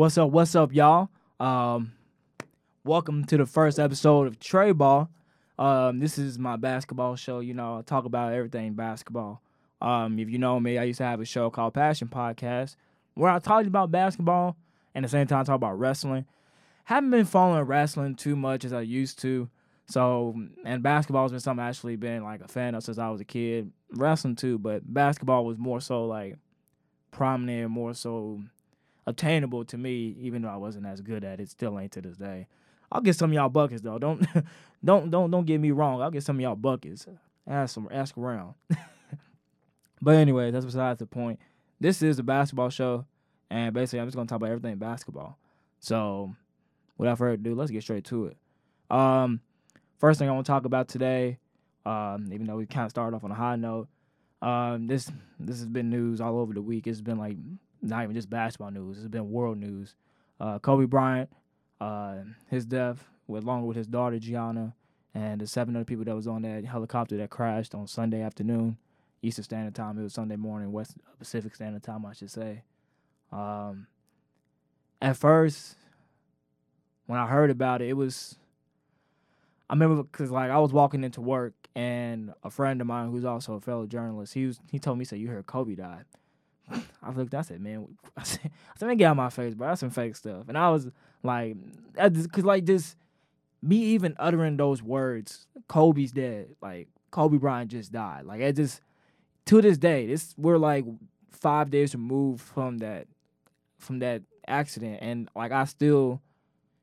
What's up? What's up, y'all? Um, welcome to the first episode of Tre Ball. Um, this is my basketball show. You know, I talk about everything basketball. Um, if you know me, I used to have a show called Passion Podcast where I talked about basketball and at the same time talk about wrestling. Haven't been following wrestling too much as I used to. So, and basketball has been something I've actually been like a fan of since I was a kid. Wrestling too, but basketball was more so like prominent, more so obtainable to me, even though I wasn't as good at it. Still ain't to this day. I'll get some of y'all buckets though. Don't don't don't don't get me wrong. I'll get some of y'all buckets. Ask some ask around. but anyway, that's besides the point. This is a basketball show, and basically I'm just gonna talk about everything basketball. So without further ado, let's get straight to it. Um, First thing I want to talk about today, um, even though we kind of started off on a high note, um, this this has been news all over the week. It's been like not even just basketball news. It's been world news. Uh, Kobe Bryant, uh, his death, along with his daughter Gianna, and the seven other people that was on that helicopter that crashed on Sunday afternoon, Eastern Standard Time. It was Sunday morning, West Pacific Standard Time, I should say. Um, at first, when I heard about it, it was I remember because like I was walking into work and a friend of mine who's also a fellow journalist, he was he told me, "Say you heard Kobe died." I looked, I said, "Man," I said, I said, "Man, get out my face, bro. That's some fake stuff." And I was like, because like this, me even uttering those words, Kobe's dead. Like Kobe Bryant just died. Like it just to this day, this we're like five days removed from that from that accident, and like I still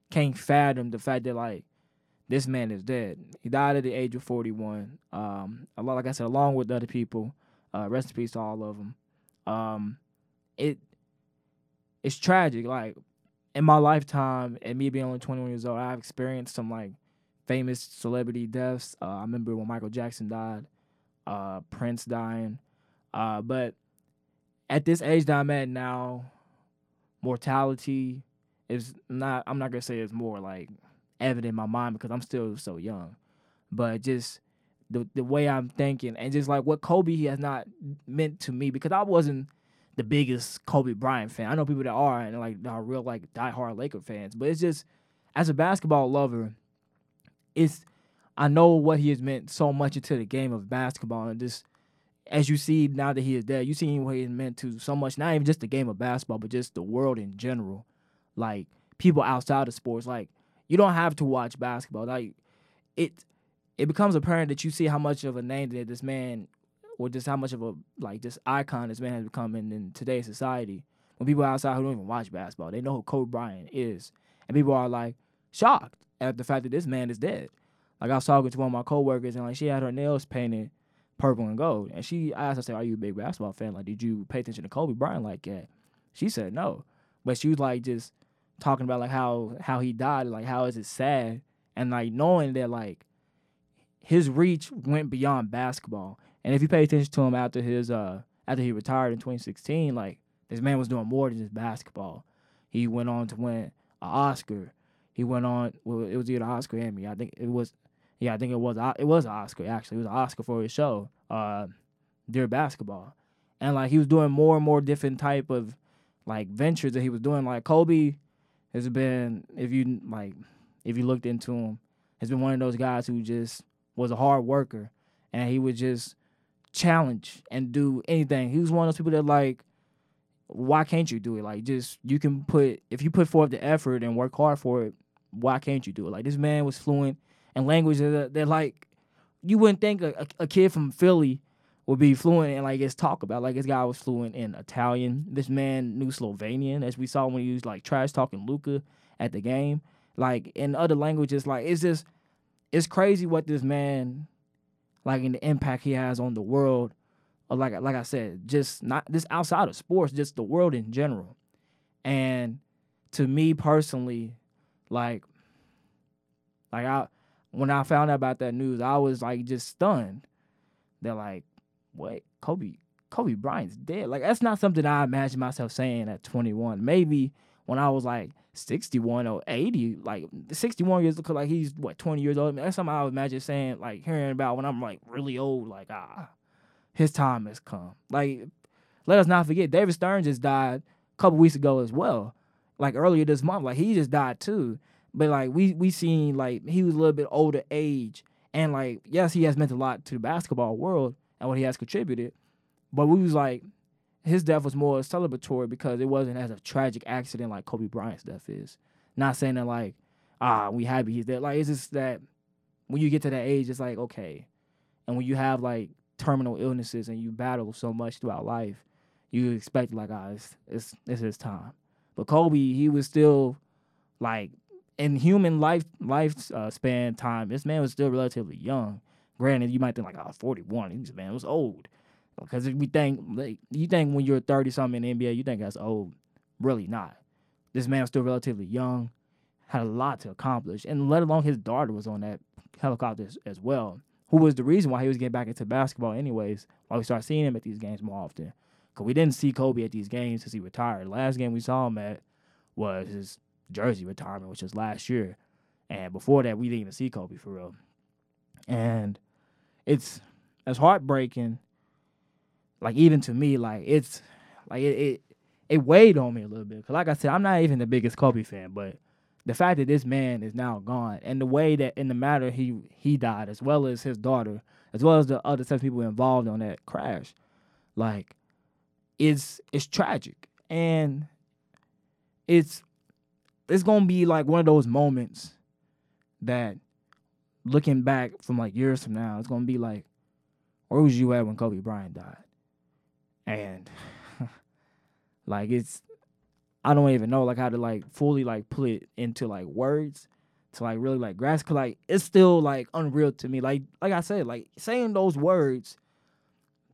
can't fathom the fact that like this man is dead. He died at the age of 41. Um, a lot, like I said, along with other people. Uh, rest in peace to all of them. Um, it it's tragic. Like in my lifetime, and me being only 21 years old, I've experienced some like famous celebrity deaths. Uh, I remember when Michael Jackson died, uh, Prince dying. Uh, but at this age that I'm at now, mortality is not. I'm not gonna say it's more like evident in my mind because I'm still so young. But just the the way I'm thinking and just like what Kobe he has not meant to me because I wasn't the biggest Kobe Bryant fan. I know people that are and like are real like diehard Laker fans, but it's just as a basketball lover, it's I know what he has meant so much into the game of basketball and just as you see now that he is dead, you see what he meant to so much, not even just the game of basketball, but just the world in general. Like people outside of sports, like you don't have to watch basketball. Like it it becomes apparent that you see how much of a name that this man or just how much of a like this icon this man has become in, in today's society. When people outside who don't even watch basketball, they know who Kobe Bryant is. And people are like shocked at the fact that this man is dead. Like I was talking to one of my coworkers and like she had her nails painted purple and gold. And she I asked her, say, Are you a big basketball fan? Like, did you pay attention to Kobe Bryant like that? She said no. But she was like just talking about like how how he died, like how is it sad, and like knowing that like his reach went beyond basketball. And if you pay attention to him after his uh after he retired in 2016, like this man was doing more than just basketball. He went on to win an Oscar. He went on. Well, it was either Oscar Emmy. I think it was. Yeah, I think it was. It was an Oscar actually. It was an Oscar for his show, uh, Dear Basketball, and like he was doing more and more different type of like ventures that he was doing. Like Kobe has been if you like if you looked into him, has been one of those guys who just was a hard worker and he would just challenge and do anything. He was one of those people that like why can't you do it? Like just you can put if you put forth the effort and work hard for it, why can't you do it? Like this man was fluent in languages that, that like you wouldn't think a, a, a kid from Philly would be fluent and like it's talk about. Like this guy was fluent in Italian. This man knew Slovenian, as we saw when he was like trash talking Luka at the game. Like in other languages, like it's just it's crazy what this man like in the impact he has on the world. Or like like I said, just not this outside of sports, just the world in general. And to me personally, like like I when I found out about that news, I was like just stunned. They're like, what Kobe, Kobe Bryant's dead. Like that's not something I imagine myself saying at 21. Maybe when I was like 61 or 80, like 61 years old, like he's what 20 years old. I mean, that's something I would imagine saying, like hearing about when I'm like really old, like ah, his time has come. Like, let us not forget, David Stern just died a couple weeks ago as well. like earlier this month. Like he just died too. But like we we seen like he was a little bit older age, and like yes, he has meant a lot to the basketball world and what he has contributed. But we was like, his death was more celebratory because it wasn't as a tragic accident like Kobe Bryant's death is. Not saying that like, ah, we happy he's dead. Like it's just that when you get to that age, it's like okay, and when you have like terminal illnesses and you battle so much throughout life, you expect like ah, it's it's, it's his time. But Kobe, he was still like in human life life uh, span time. This man was still relatively young. Granted, you might think like, oh, 41. This man was old. Because we think like you think when you're 30 something in the NBA, you think that's old. Really not. This man was still relatively young, had a lot to accomplish, and let alone his daughter was on that helicopter as, as well. Who was the reason why he was getting back into basketball, anyways? Why we started seeing him at these games more often? Because we didn't see Kobe at these games since he retired. The last game we saw him at was his jersey retirement, which was last year. And before that, we didn't even see Kobe for real. And it's it's heartbreaking. Like even to me, like it's like it it, it weighed on me a little bit. Cause like I said, I'm not even the biggest Kobe fan, but the fact that this man is now gone and the way that in the matter he he died, as well as his daughter, as well as the other seven people involved on that crash, like it's it's tragic and it's it's gonna be like one of those moments that looking back from like years from now, it's gonna be like, where was you at when Kobe Bryant died? And like it's I don't even know like how to like fully like put it into like words to like really like grasp cause like it's still like unreal to me. Like like I said, like saying those words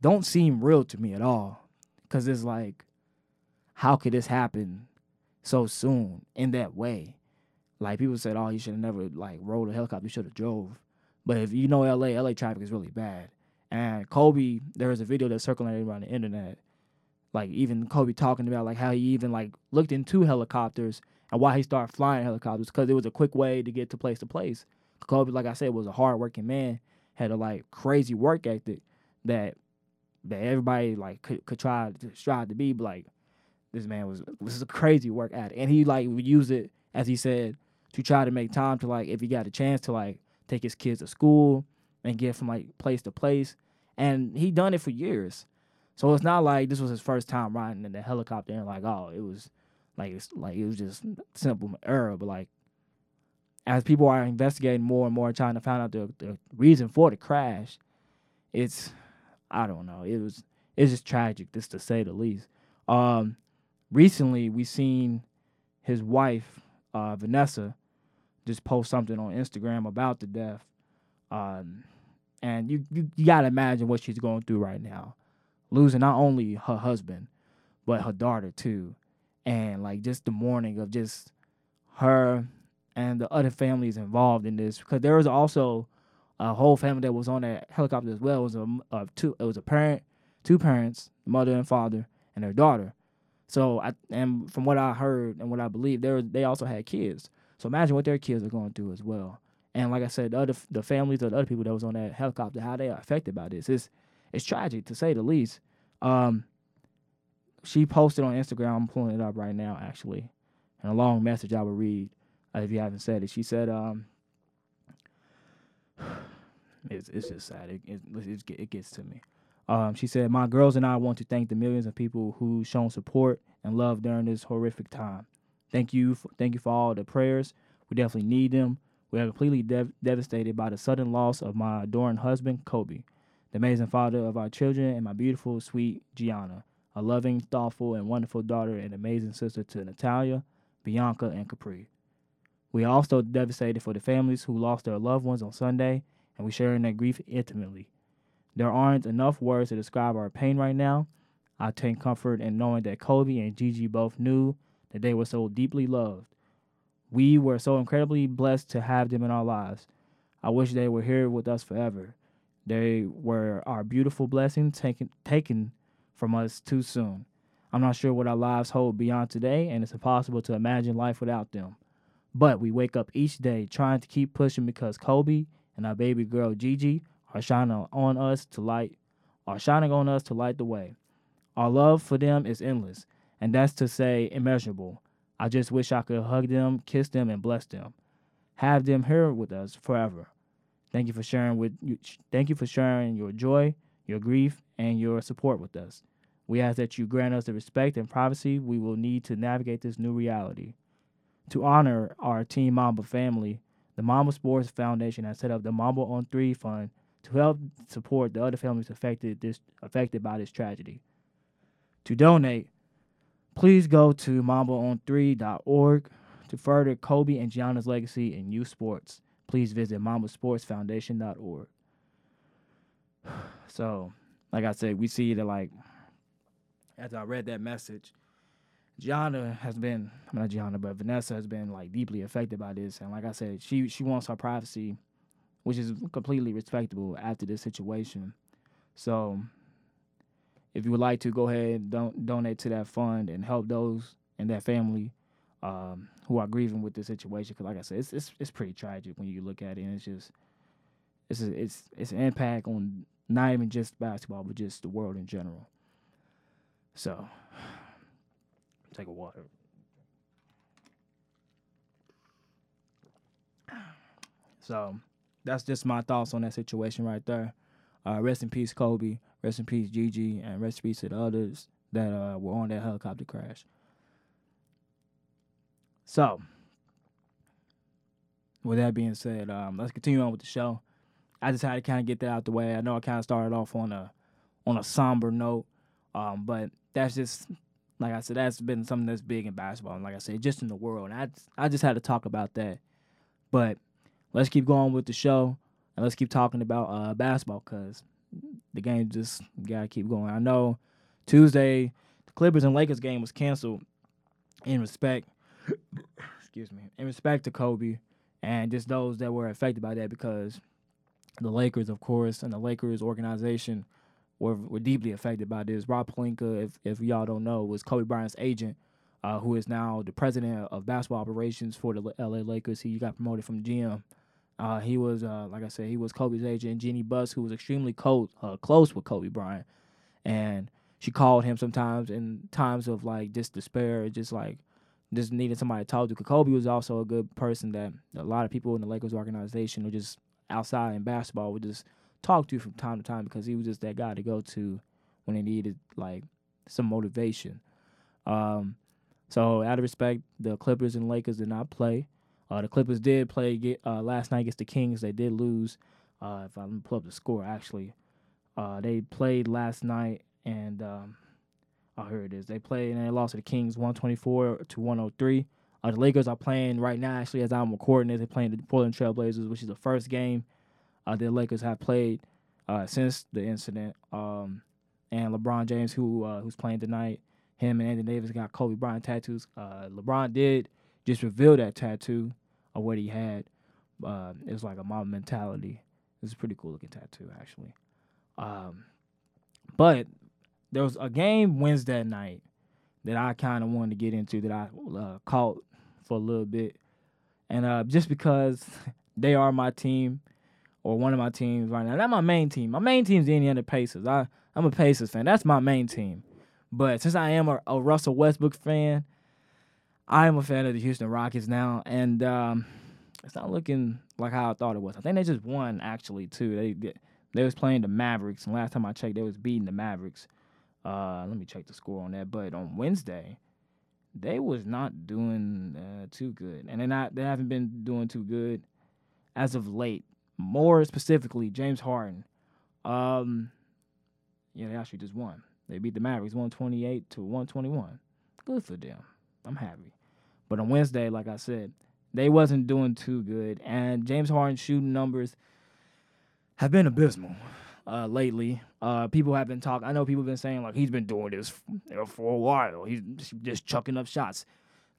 don't seem real to me at all. Cause it's like, how could this happen so soon in that way? Like people said, oh, you should have never like rode a helicopter. You should have drove. But if you know LA, LA traffic is really bad. And Kobe, there was a video that's circulating around the internet, like even Kobe talking about like how he even like looked into helicopters and why he started flying helicopters because it was a quick way to get to place to place. Kobe, like I said, was a hardworking man, had a like crazy work ethic that that everybody like could, could try to strive to be. But like this man was was a crazy work ethic, and he like would use it as he said to try to make time to like if he got a chance to like take his kids to school and get from like place to place. And he done it for years. So it's not like this was his first time riding in the helicopter and like, oh, it was like it's like it was just simple error. But like as people are investigating more and more trying to find out the, the reason for the crash, it's I don't know. It was it's just tragic, just to say the least. Um recently we seen his wife, uh, Vanessa, just post something on Instagram about the death. Um, and you, you, you gotta imagine what she's going through right now. Losing not only her husband, but her daughter too. And like just the mourning of just her and the other families involved in this. Because there was also a whole family that was on that helicopter as well. It was a, a two it was a parent, two parents, mother and father, and their daughter. So I and from what I heard and what I believe, they they also had kids. So imagine what their kids are going through as well. And like I said, the other the families of the other people that was on that helicopter, how they are affected by this. It's it's tragic to say the least. Um, she posted on Instagram. I'm pulling it up right now, actually, and a long message I will read uh, if you haven't said it. She said, um, "It's it's just sad. It it, it gets to me." Um, she said, "My girls and I want to thank the millions of people who shown support and love during this horrific time. Thank you, for, thank you for all the prayers. We definitely need them. We are completely dev- devastated by the sudden loss of my adoring husband, Kobe, the amazing father of our children, and my beautiful, sweet Gianna, a loving, thoughtful, and wonderful daughter and amazing sister to Natalia, Bianca, and Capri. We are also devastated for the families who lost their loved ones on Sunday, and we share in their grief intimately. There aren't enough words to describe our pain right now. I take comfort in knowing that Kobe and Gigi both knew that they were so deeply loved. We were so incredibly blessed to have them in our lives. I wish they were here with us forever. They were our beautiful blessing taken taken from us too soon. I'm not sure what our lives hold beyond today, and it's impossible to imagine life without them. But we wake up each day trying to keep pushing because Kobe and our baby girl Gigi are shining on us to light are shining on us to light the way. Our love for them is endless, and that's to say immeasurable. I just wish I could hug them, kiss them, and bless them. Have them here with us forever. Thank you for sharing with you. Thank you for sharing your joy, your grief, and your support with us. We ask that you grant us the respect and privacy we will need to navigate this new reality. To honor our Team Mamba family, the Mamba Sports Foundation has set up the Mamba on Three Fund to help support the other families affected this affected by this tragedy. To donate, please go to mambaon3.org to further Kobe and Gianna's legacy in youth sports. Please visit mambasportsfoundation.org. So, like I said, we see that like as I read that message, Gianna has been I'm not Gianna, but Vanessa has been like deeply affected by this. And like I said, she she wants her privacy, which is completely respectable after this situation. So if you would like to go ahead and don- donate to that fund and help those and that family um, who are grieving with this situation, because like I said, it's, it's it's pretty tragic when you look at it, and it's just it's a, it's it's an impact on not even just basketball, but just the world in general. So, take a water. So, that's just my thoughts on that situation right there. Uh, rest in peace, Kobe. Rest in peace, Gigi, and rest in peace to the others that uh, were on that helicopter crash. So, with that being said, um, let's continue on with the show. I just had to kind of get that out the way. I know I kind of started off on a on a somber note, um, but that's just like I said, that's been something that's big in basketball, and like I said, just in the world. And I I just had to talk about that. But let's keep going with the show, and let's keep talking about uh, basketball because the game just gotta keep going. I know Tuesday the Clippers and Lakers game was canceled in respect, excuse me, in respect to Kobe and just those that were affected by that because the Lakers, of course, and the Lakers organization were, were deeply affected by this. Rob Pelinka, if, if y'all don't know, was Kobe Bryant's agent, uh, who is now the president of basketball operations for the LA Lakers. He got promoted from GM. Uh, he was, uh, like I said, he was Kobe's agent, Jeanie Buss, who was extremely co- uh, close with Kobe Bryant. And she called him sometimes in times of like just despair, just like just needing somebody to talk to. Kobe was also a good person that a lot of people in the Lakers organization or just outside in basketball would just talk to from time to time because he was just that guy to go to when they needed like some motivation. Um, so out of respect, the Clippers and Lakers did not play. Uh, the Clippers did play get, uh, last night against the Kings. They did lose. Uh, if I pull up the score, actually, uh, they played last night and um, oh here it is. They played and they lost to the Kings, one twenty four to one hundred three. Uh, the Lakers are playing right now. Actually, as I'm recording this, they're playing the Portland Trailblazers, which is the first game uh, the Lakers have played since the incident. Um, and LeBron James, who who's playing tonight, him and Anthony Davis got Kobe Bryant tattoos. Uh, LeBron did just reveal that tattoo of what he had. Uh, it was like a mob mentality. It's a pretty cool looking tattoo, actually. Um, but there was a game Wednesday night that I kind of wanted to get into that I uh, caught for a little bit, and uh, just because they are my team or one of my teams right now. That's my main team. My main team is the Indiana Pacers. I I'm a Pacers fan. That's my main team. But since I am a, a Russell Westbrook fan, I am a fan of the Houston Rockets now, and um, it's not looking like how I thought it was. I think they just won actually too. They they was playing the Mavericks, and last time I checked, they was beating the Mavericks. Uh, let me check the score on that. But on Wednesday, they was not doing uh, too good, and they not they haven't been doing too good as of late. More specifically, James Harden. Um, yeah, they actually just won. They beat the Mavericks 128 to 121. Good for them. I'm happy. But on Wednesday, like I said, they wasn't doing too good, and James Harden's shooting numbers have been abysmal uh, lately. Uh, people have been talking. I know people have been saying like he's been doing this for a while. He's just chucking up shots.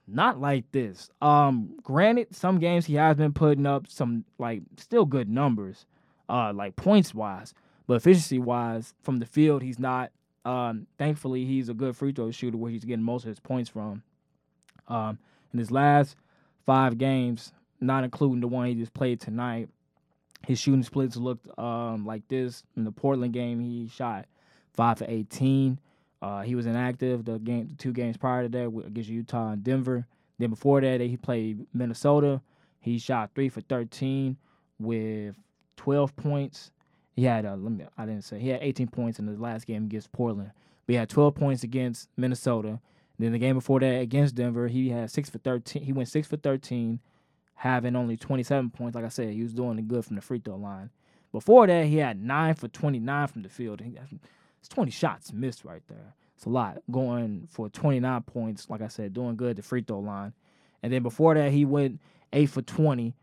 Not like this. Um, granted, some games he has been putting up some like still good numbers, uh, like points wise, but efficiency wise from the field, he's not. Um, thankfully, he's a good free throw shooter where he's getting most of his points from. Um, in his last five games, not including the one he just played tonight, his shooting splits looked um, like this. In the Portland game, he shot five for 18. Uh, he was inactive the game, the two games prior to that against Utah and Denver. Then before that, he played Minnesota. He shot three for 13 with 12 points. He had uh, let me I didn't say he had 18 points in the last game against Portland. But he had 12 points against Minnesota. Then the game before that against Denver, he had six for 13. He went six for 13, having only 27 points. Like I said, he was doing good from the free throw line. Before that, he had nine for 29 from the field. It's 20 shots missed right there. It's a lot going for 29 points. Like I said, doing good at the free throw line. And then before that, he went eight for 20,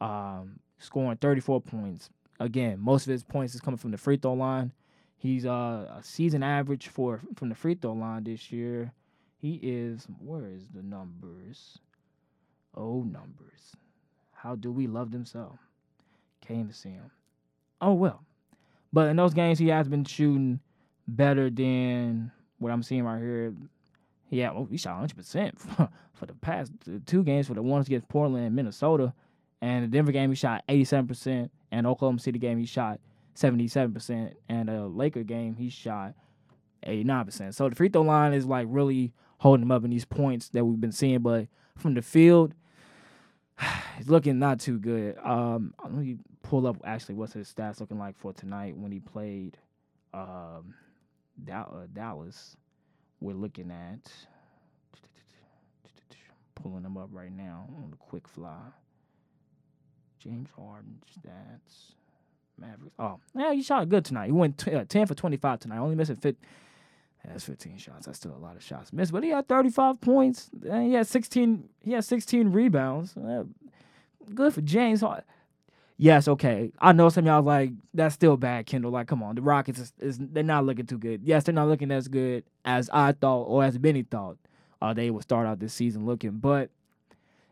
um, scoring 34 points. Again, most of his points is coming from the free throw line. He's uh, a season average for from the free throw line this year. He is where is the numbers? Oh, numbers. How do we love them so? Came to see him. Oh well. But in those games he has been shooting better than what I'm seeing right here. Yeah, oh, well, he shot 100 percent for the past two games for the ones against Portland and Minnesota, and the Denver game he shot 87 percent, and Oklahoma City game he shot 77 percent, and the Laker game he shot 89 percent. So the free throw line is like really holding him up in these points that we've been seeing, but from the field, it's looking not too good. Um, let me pull up actually what's his stats looking like for tonight when he played um, Dallas we're looking at. Pulling them up right now on the quick fly. James Harden stats. Mavericks. Oh, yeah, he shot good tonight. He went t- uh, 10 for 25 tonight. Only missing fit. That's 15 shots. That's still a lot of shots missed. But he had 35 points. And he had 16. He had 16 rebounds. Good for James yes, okay. I know some y'all like that's still bad, Kendall. Like, come on, the Rockets is, is, they're not looking too good. Yes, they're not looking as good as I thought or as Benny thought uh, they would start out this season looking, but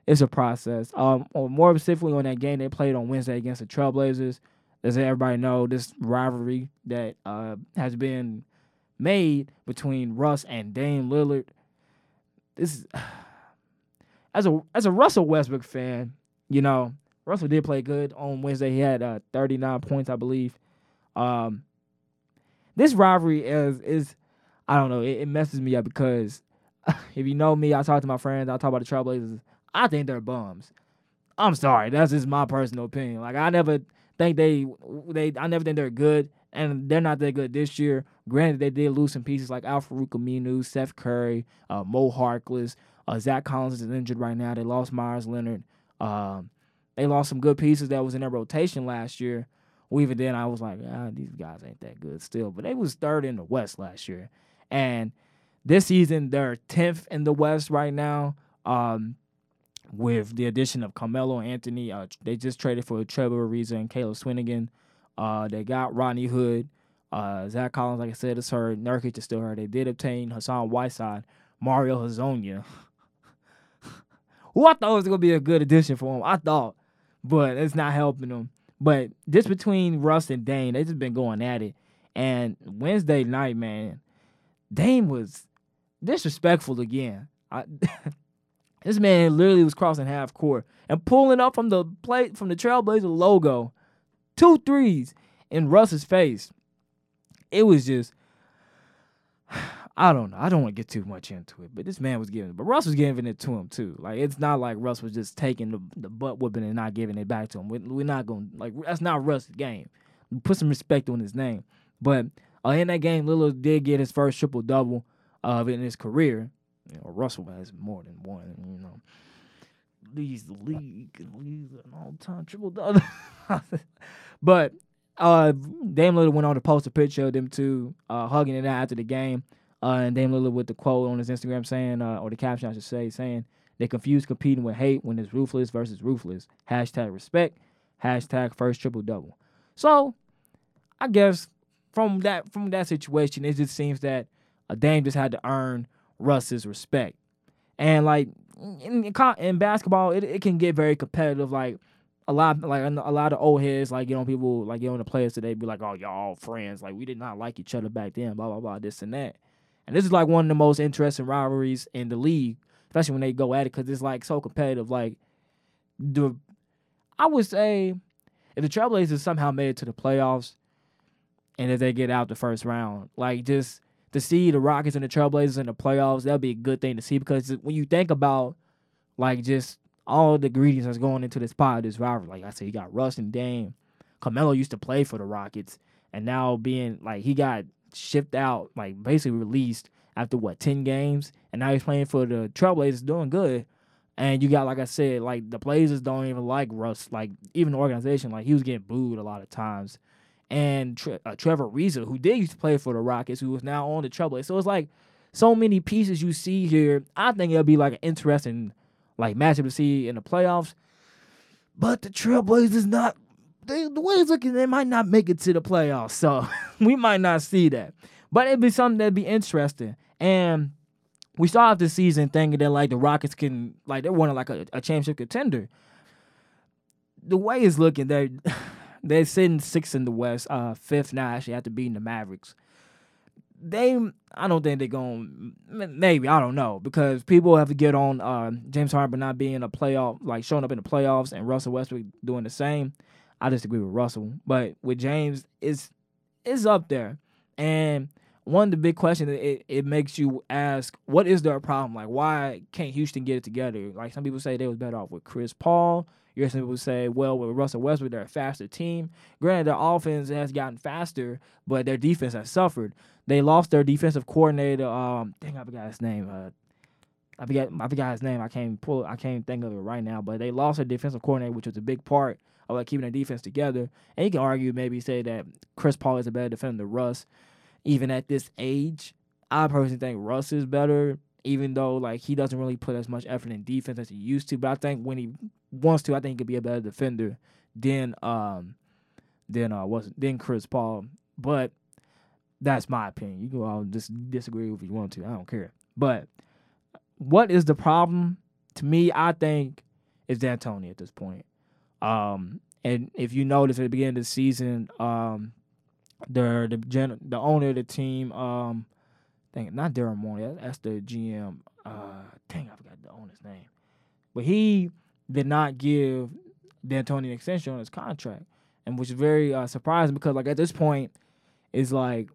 it's a process. Um, or more specifically on that game they played on Wednesday against the Trailblazers. As everybody know, this rivalry that uh, has been made between Russ and Dame Lillard. This is as a as a Russell Westbrook fan, you know, Russell did play good on Wednesday. He had uh, 39 points, I believe. Um, this rivalry is is I don't know. It, it, messes me up because if you know me, I talk to my friends. I talk about the Trailblazers. I think they're bums. I'm sorry. That's just my personal opinion. Like I never think they they I never think they're good, and they're not that good this year. Granted, they did lose some pieces like Al-Farouq Aminu, Seth Curry, uh, Mo Harkless, uh, Zach Collins is injured right now. They lost Meyers Leonard. Um, they lost some good pieces that was in their rotation last year. Well, even then, I was like, ah, these guys ain't that good still. But they was third in the West last year, and this season they're tenth in the West right now. Um, with the addition of Carmelo Anthony, uh, they just traded for Trevor Ariza and Caleb Swanigan. Uh, they got Rodney Hood, uh, Zach Collins, like I said, is hurt. Nurkic is still hurt. They did obtain Hassan Whiteside, Mario Hezonja, who I thought was gonna be a good addition for him. I thought but it's not helping them. But just between Russ and Dame, they just been going at it. And Wednesday night, man, Dame was disrespectful again. I, this man literally was crossing half court and pulling up from the plate from the Trailblazer logo, two threes in Russ's face. It was just I don't know. I don't want to get too much into it, but this man was giving it. But Russ was giving it to him too. Like it's not like Russ was just taking the, the butt whooping and not giving it back to him. We, we're not going like that's not Russ's game. Put some respect on his name. But uh, in that game, Lillard did get his first triple double uh, in his career. You know, Russell has more than one. You know, leads the league and leads an all time triple double. but uh, Dame Lillard went on to post a picture of them two uh, hugging it out after the game. Uh, and Dame Lillard with the quote on his Instagram saying, uh, or the caption I should say, saying they confuse competing with hate when it's ruthless versus ruthless. Hashtag respect. Hashtag first triple double. So, I guess from that from that situation, it just seems that a Dame just had to earn Russ's respect. And like in, in basketball, it, it can get very competitive. Like a lot like a lot of old heads, like you know, people like you know the players today be like, "Oh, y'all friends. Like we did not like each other back then." Blah blah blah. This and that. And this is like one of the most interesting rivalries in the league, especially when they go at it because it's like so competitive. Like the, I would say, if the Trailblazers somehow made it to the playoffs, and if they get out the first round, like just to see the Rockets and the Trailblazers in the playoffs, that'd be a good thing to see because when you think about like just all the ingredients that's going into this pot, this rivalry. Like I said, you got Russ and Dame. Carmelo used to play for the Rockets, and now being like he got shipped out, like basically released after what ten games, and now he's playing for the Trailblazers, doing good. And you got, like I said, like the Blazers don't even like Russ. Like even the organization, like he was getting booed a lot of times. And uh, Trevor Ariza, who did used to play for the Rockets, who is now on the Trailblazers. So it's like so many pieces you see here. I think it'll be like an interesting like matchup to see in the playoffs. But the Trailblazers not they, the way it's looking, they might not make it to the playoffs. So we might not see that. But it'd be something that'd be interesting. And we start off the season thinking that like the Rockets can like they're one of like a, a championship contender. The way it's looking, they're they're sitting sixth in the West, uh, fifth now actually after beating the Mavericks. They, I don't think they're going. Maybe I don't know because people have to get on uh, James Harden not being a playoff, like showing up in the playoffs, and Russell Westbrook doing the same. I disagree with Russell, but with James, it's it's up there. And one of the big questions it, it makes you ask, what is their problem? Like, why can't Houston get it together? Like some people say they was better off with Chris Paul. You hear some people say, well, with Russell Westbrook, they're a faster team. Granted, their offense has gotten faster, but their defense has suffered. They lost their defensive coordinator. Um, dang, I forgot his name. Uh, I forgot I forgot his name. I can't pull. I can't think of it right now. But they lost their defensive coordinator, which was a big part of like keeping their defense together. And you can argue maybe say that Chris Paul is a better defender than Russ, even at this age. I personally think Russ is better, even though like he doesn't really put as much effort in defense as he used to. But I think when he wants to, I think he could be a better defender than um than uh was than Chris Paul. But that's my opinion. You can all just disagree if you want to. I don't care. But what is the problem? To me, I think is D'Antoni at this point. Um, and if you notice at the beginning of the season, um, the the gen- the owner of the team, um, dang, not Daryl Morey, that's the GM. Uh, dang, I forgot the owner's name, but he did not give D'Antoni an extension on his contract, and which is very uh, surprising because like at this point, it's like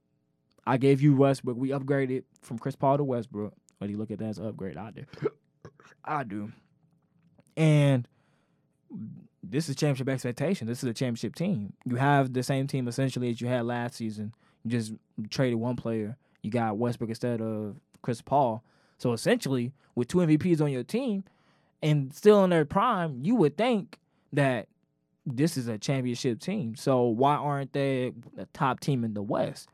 I gave you Westbrook, we upgraded from Chris Paul to Westbrook. But you look at that as an upgrade? I do, I do, and this is championship expectation. This is a championship team. You have the same team essentially as you had last season. You just traded one player. You got Westbrook instead of Chris Paul. So essentially, with two MVPs on your team and still in their prime, you would think that this is a championship team. So why aren't they the top team in the West?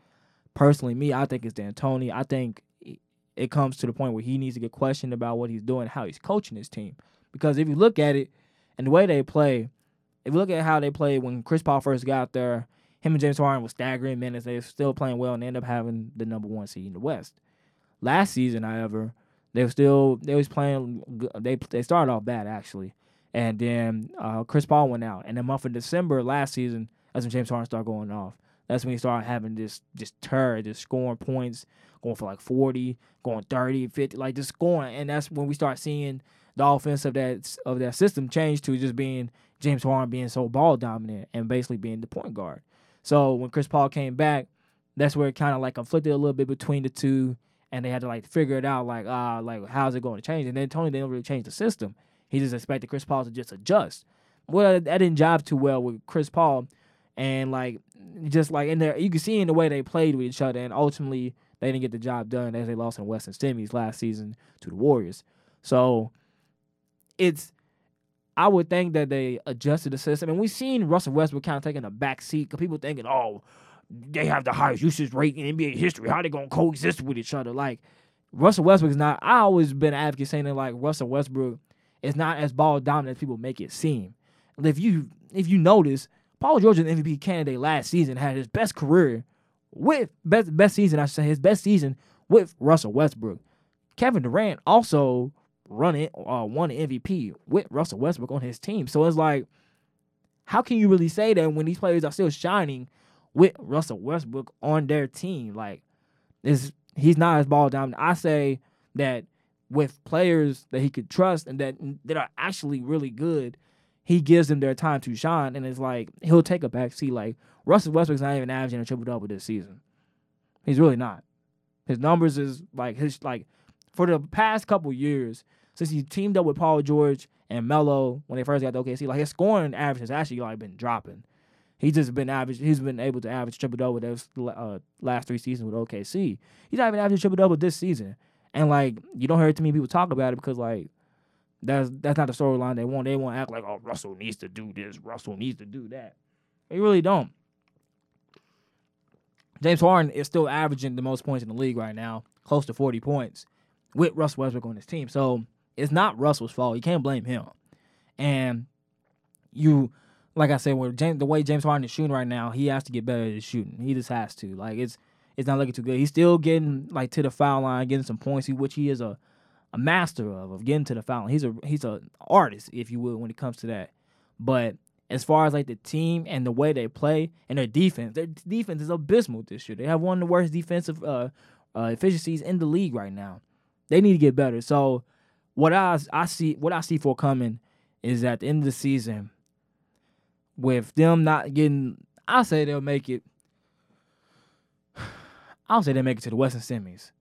Personally, me, I think it's D'Antoni. I think it comes to the point where he needs to get questioned about what he's doing, how he's coaching his team. Because if you look at it, and the way they play, if you look at how they played when Chris Paul first got there, him and James Harden was staggering minutes. They were still playing well and they ended up having the number one seed in the West. Last season, however, they were still they was playing. They they started off bad actually, and then uh, Chris Paul went out. And the month of December last season, that's when James Harden started going off. That's when he started having this just turd, just scoring points, going for like 40, going 30, 50, like just scoring. And that's when we start seeing the offense of that of that system change to just being James Harden being so ball dominant and basically being the point guard. So when Chris Paul came back, that's where it kind of like conflicted a little bit between the two, and they had to like figure it out, like uh, like how's it going to change? And D'Antoni didn't really change the system. He just expected Chris Paul to just adjust. Well, that didn't jive too well with Chris Paul, and like just like in there, you can see in the way they played with each other, and ultimately they didn't get the job done as they lost in Western semis last season to the Warriors. So it's I would think that they adjusted the system, and we've seen Russell Westbrook kind of taking a back seat because people thinking, oh, they have the highest usage rate in NBA history. How they gonna coexist with each other? Like Russell Westbrook is not. I always been an advocate saying that like Russell Westbrook is not as ball dominant as people make it seem. If you if you notice, Paul George, an MVP candidate last season, had his best career with best best season. I should say his best season with Russell Westbrook. Kevin Durant also run it, uh, won an MVP with Russell Westbrook on his team. So it's like, how can you really say that when these players are still shining with Russell Westbrook on their team? Like, is he's not as ball dominant. I say that with players that he could trust and that that are actually really good, he gives them their time to shine. And it's like he'll take a back seat. Like Russell Westbrook's not even averaging a triple double this season. He's really not. His numbers is like his like for the past couple years since he teamed up with Paul George and Melo when they first got to OKC, like his scoring average has actually like been dropping. He's just been average. He's been able to average triple double those uh, last three seasons with OKC. He's not even averaging triple double this season, and like you don't hear too many people talk about it because like that's that's not the storyline they want. They want to act like oh Russell needs to do this, Russell needs to do that. They really don't. James Harden is still averaging the most points in the league right now, close to 40 points, with Russell Westbrook on his team. So it's not Russell's fault. You can't blame him. And you, like I said, with James, the way James Harden is shooting right now, he has to get better at shooting. He just has to. Like it's it's not looking too good. He's still getting like to the foul line, getting some points, which he is a a master of of getting to the foul line. He's a he's a artist, if you will, when it comes to that. But as far as like the team and the way they play and their defense, their defense is abysmal this year. They have one of the worst defensive uh, uh, efficiencies in the league right now. They need to get better. So what I I see what I see for coming is at the end of the season, with them not getting, I say they'll make it. I'll say they make it to the Western semis.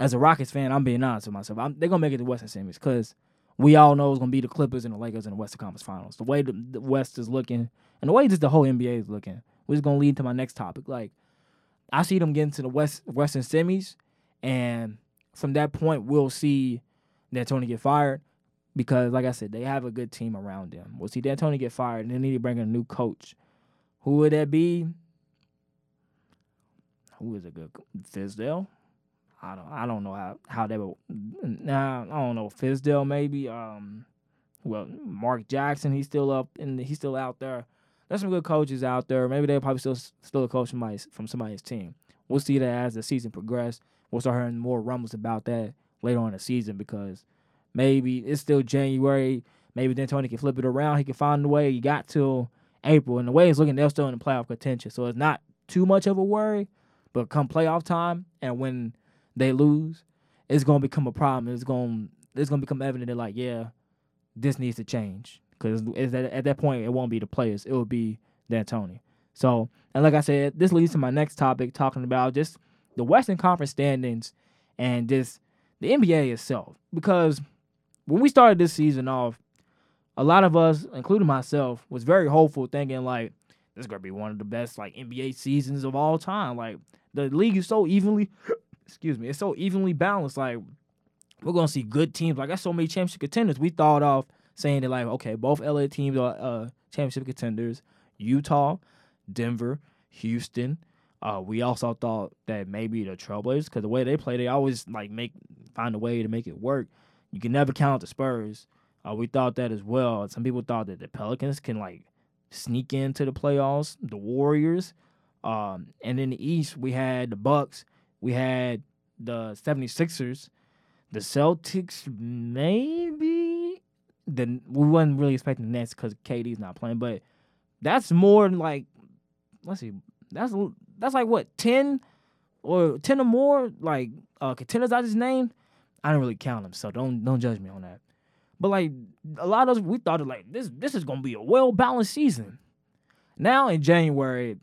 As a Rockets fan, I'm being honest with myself. I'm, they're gonna make it to the Western semis because we all know it's gonna be the Clippers and the Lakers in the Western Conference Finals. The way the, the West is looking, and the way just the whole NBA is looking, which is gonna lead to my next topic. Like, I see them getting to the West Western semis, and from that point, we'll see D'Antoni get fired because, like I said, they have a good team around them. We'll see D'Antoni get fired, and they need to bring a new coach. Who would that be? Who is a good Fizdale? I don't I don't know how how they would. Nah, I don't know Fizdale maybe. Um, well, Mark Jackson he's still up and he's still out there. There's some good coaches out there. Maybe they're probably still still a coach from my, from somebody's team. We'll see that as the season progresses. We'll start hearing more rumbles about that later on in the season because maybe it's still January. Maybe D'Antoni can flip it around. He can find a way. He got till April, and the way it's looking, they're still in the playoff contention. So it's not too much of a worry. But come playoff time, and when they lose, it's gonna become a problem. It's gonna it's gonna become evident that like yeah, this needs to change because at that point it won't be the players, it will be D'Antoni. So and like I said, this leads to my next topic, talking about just the Western Conference standings and just the NBA itself. Because when we started this season off, a lot of us, including myself, was very hopeful, thinking like this is gonna be one of the best like NBA seasons of all time. Like the league is so evenly excuse me, it's so evenly balanced. Like we're gonna see good teams. Like I so many championship contenders. We thought off saying that like, okay, both LA teams are uh, championship contenders. Utah, Denver, Houston. Uh, we also thought that maybe the Trailblazers, because the way they play, they always like make find a way to make it work. You can never count the Spurs. Uh, we thought that as well. Some people thought that the Pelicans can like sneak into the playoffs. The Warriors, um, and in the East we had the Bucks we had the 76ers, the Celtics, maybe. Then we wasn't really expecting the Nets because KD's not playing, but that's more like let's see, that's that's like what ten or ten or more like uh contenders I just named. I didn't really count them, so don't don't judge me on that. But like a lot of us, we thought like this this is gonna be a well balanced season. Now in January,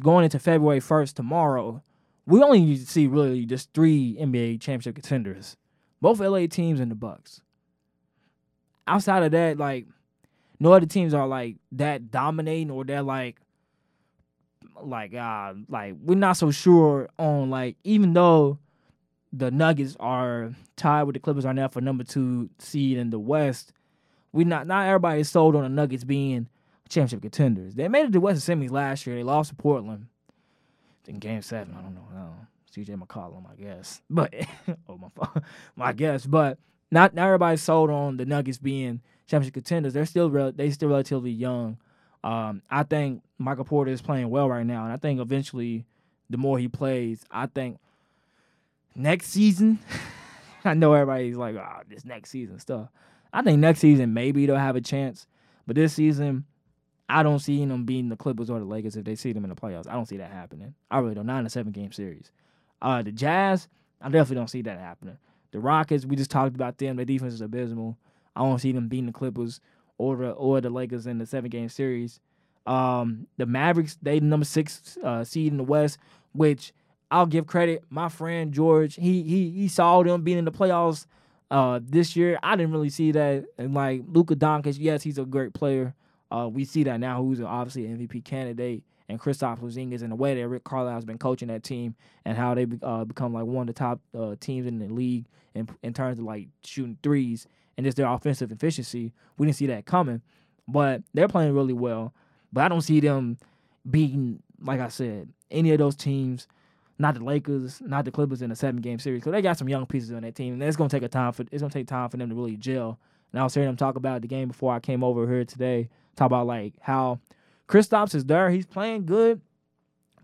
going into February first tomorrow, we only see really just three NBA championship contenders, both LA teams and the Bucks. Outside of that, like no other teams are like that dominating or they're like like uh like we're not so sure on like even though the Nuggets are tied with the Clippers are now for number two seed in the West. We not not everybody is sold on the Nuggets being championship contenders. They made it to Western semis last year. They lost to Portland in Game Seven. I don't know. I don't know. CJ McCollum, I guess. But oh my, my guess. But not not everybody's sold on the Nuggets being championship contenders. They're still re- they still relatively young. Um, I think Michael Porter is playing well right now, and I think eventually, the more he plays, I think next season. I know everybody's like, oh, this next season stuff. I think next season maybe they'll have a chance, but this season I don't see them beating the Clippers or the Lakers if they see them in the playoffs. I don't see that happening. I really don't. Not in a seven game series. Uh, the Jazz, I definitely don't see that happening. The Rockets, we just talked about them. Their defense is abysmal. I don't see them beating the Clippers or the or the Lakers in the seven game series. Um, the Mavericks, they number six uh, seed in the West, which I'll give credit. My friend George, he he he saw them being in the playoffs Uh, this year I didn't really see that. And like Luka Doncic, yes, he's a great player. Uh, we see that now. Who's obviously an MVP candidate, and Kristaps Porzingis in the way that Rick Carlisle has been coaching that team and how they uh, become like one of the top uh, teams in the league in in terms of like shooting threes and just their offensive efficiency. We didn't see that coming, but they're playing really well. But I don't see them beating, like I said, any of those teams. Not the Lakers, not the Clippers in a seven game series because they got some young pieces on that team, and it's gonna take a time for it's gonna take time for them to really gel. And I was hearing them talk about the game before I came over here today. Talk about like how Kristaps is there, he's playing good,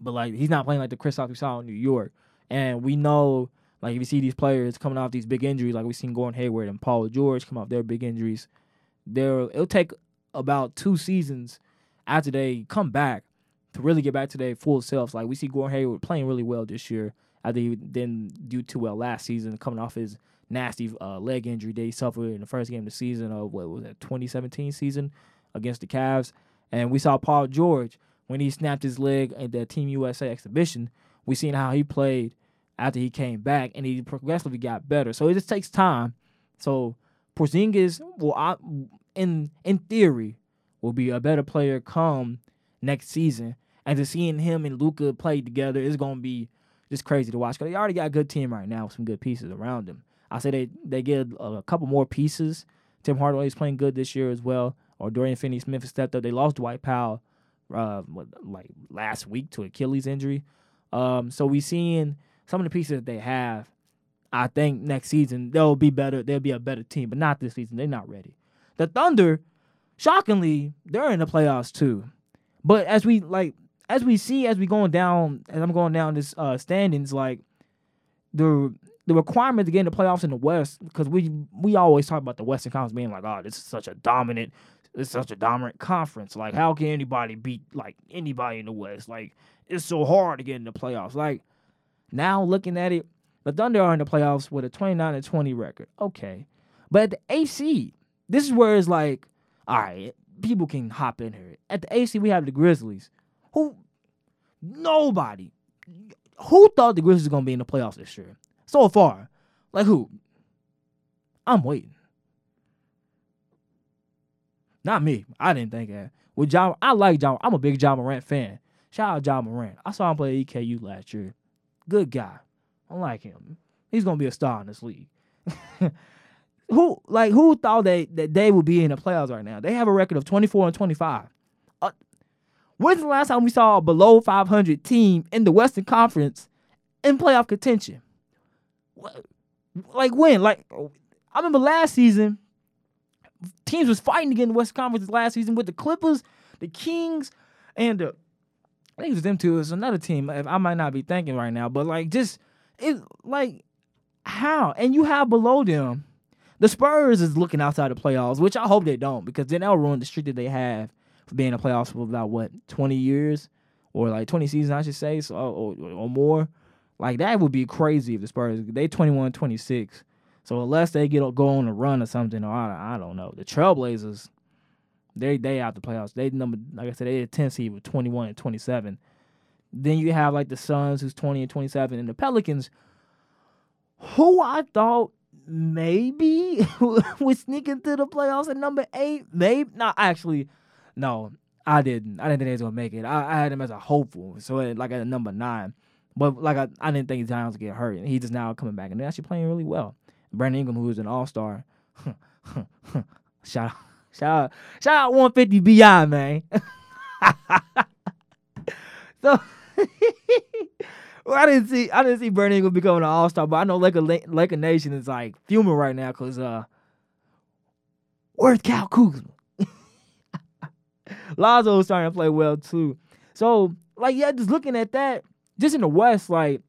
but like he's not playing like the Kristaps we saw in New York. And we know like if you see these players coming off these big injuries, like we've seen Gordon Hayward and Paul George come off their big injuries, there it'll take about two seasons after they come back to really get back to their full selves. Like we see Gordon Hayward playing really well this year. I think he didn't do too well last season, coming off his nasty uh, leg injury that he suffered in the first game of the season of what was that 2017 season against the Cavs. And we saw Paul George when he snapped his leg at the Team USA exhibition. We seen how he played after he came back, and he progressively got better. So it just takes time. So Porzingis will, in in theory, will be a better player come next season. And to seeing him and Luka play together is going to be just crazy to watch. Because they already got a good team right now with some good pieces around them. I say they they get a couple more pieces. Tim Hardaway is playing good this year as well. Or Dorian Finney-Smith stepped up. They lost Dwight Powell uh, like last week to Achilles injury. Um, so we seeing some of the pieces that they have. I think next season they'll be better. They'll be a better team, but not this season. They're not ready. The Thunder, shockingly, they're in the playoffs too. But as we like, as we see, as we going down, as I'm going down this uh, standings, like the the requirement to get in the playoffs in the West, because we we always talk about the Western Conference being like, oh, this is such a dominant, it's such a dominant conference. Like, how can anybody beat like anybody in the West? Like, it's so hard to get in the playoffs. Like, now looking at it, the Thunder are in the playoffs with a 29 and 20 record. Okay, but at the AC, this is where it's like, all right, people can hop in here. At the AC, we have the Grizzlies, who nobody, who thought the Grizzlies was gonna be in the playoffs this year? So far, like who? I'm waiting. Not me. I didn't think that. With John, I like John. I'm a big Ja Morant fan. Shout out Ja Morant. I saw him play EKU last year. Good guy. I like him. He's gonna be a star in this league. who like who thought that, that they would be in the playoffs right now? They have a record of 24 and 25. When's the last time we saw a below 500 team in the Western Conference in playoff contention? Like when? Like I remember last season, teams was fighting to get in the Western Conference last season with the Clippers, the Kings, and the I think it was them two. It's another team. I might not be thinking right now, but like just it like how? And you have below them the Spurs is looking outside the playoffs, which I hope they don't, because then they'll ruin the streak that they have being in the playoffs for about what twenty years or like twenty seasons, I should say, so or, or more. Like that would be crazy if the Spurs they 21, 26. So unless they get go on a run or something, or I, I don't know, the Trailblazers, they they out the playoffs. They number like I said, they a 10 seed with twenty one and twenty seven. Then you have like the Suns who's twenty and twenty seven, and the Pelicans, who I thought maybe we sneak into the playoffs at number eight. Maybe not actually. No, I didn't. I didn't think they was gonna make it. I, I had him as a hopeful, so at, like at number nine. But like I, I didn't think Zion would get hurt, and he's just now coming back, and they're actually playing really well. Brandon Ingram, who is an All Star, shout out, shout out, shout out 150 Bi man. so well, I didn't see I didn't see Bernie Ingram becoming an all star, but I know Laker Laker Nation is like fuming right now because uh, where's Kyle Kuzma? Lonzo's starting to play well too. So like yeah, just looking at that, just in the West, like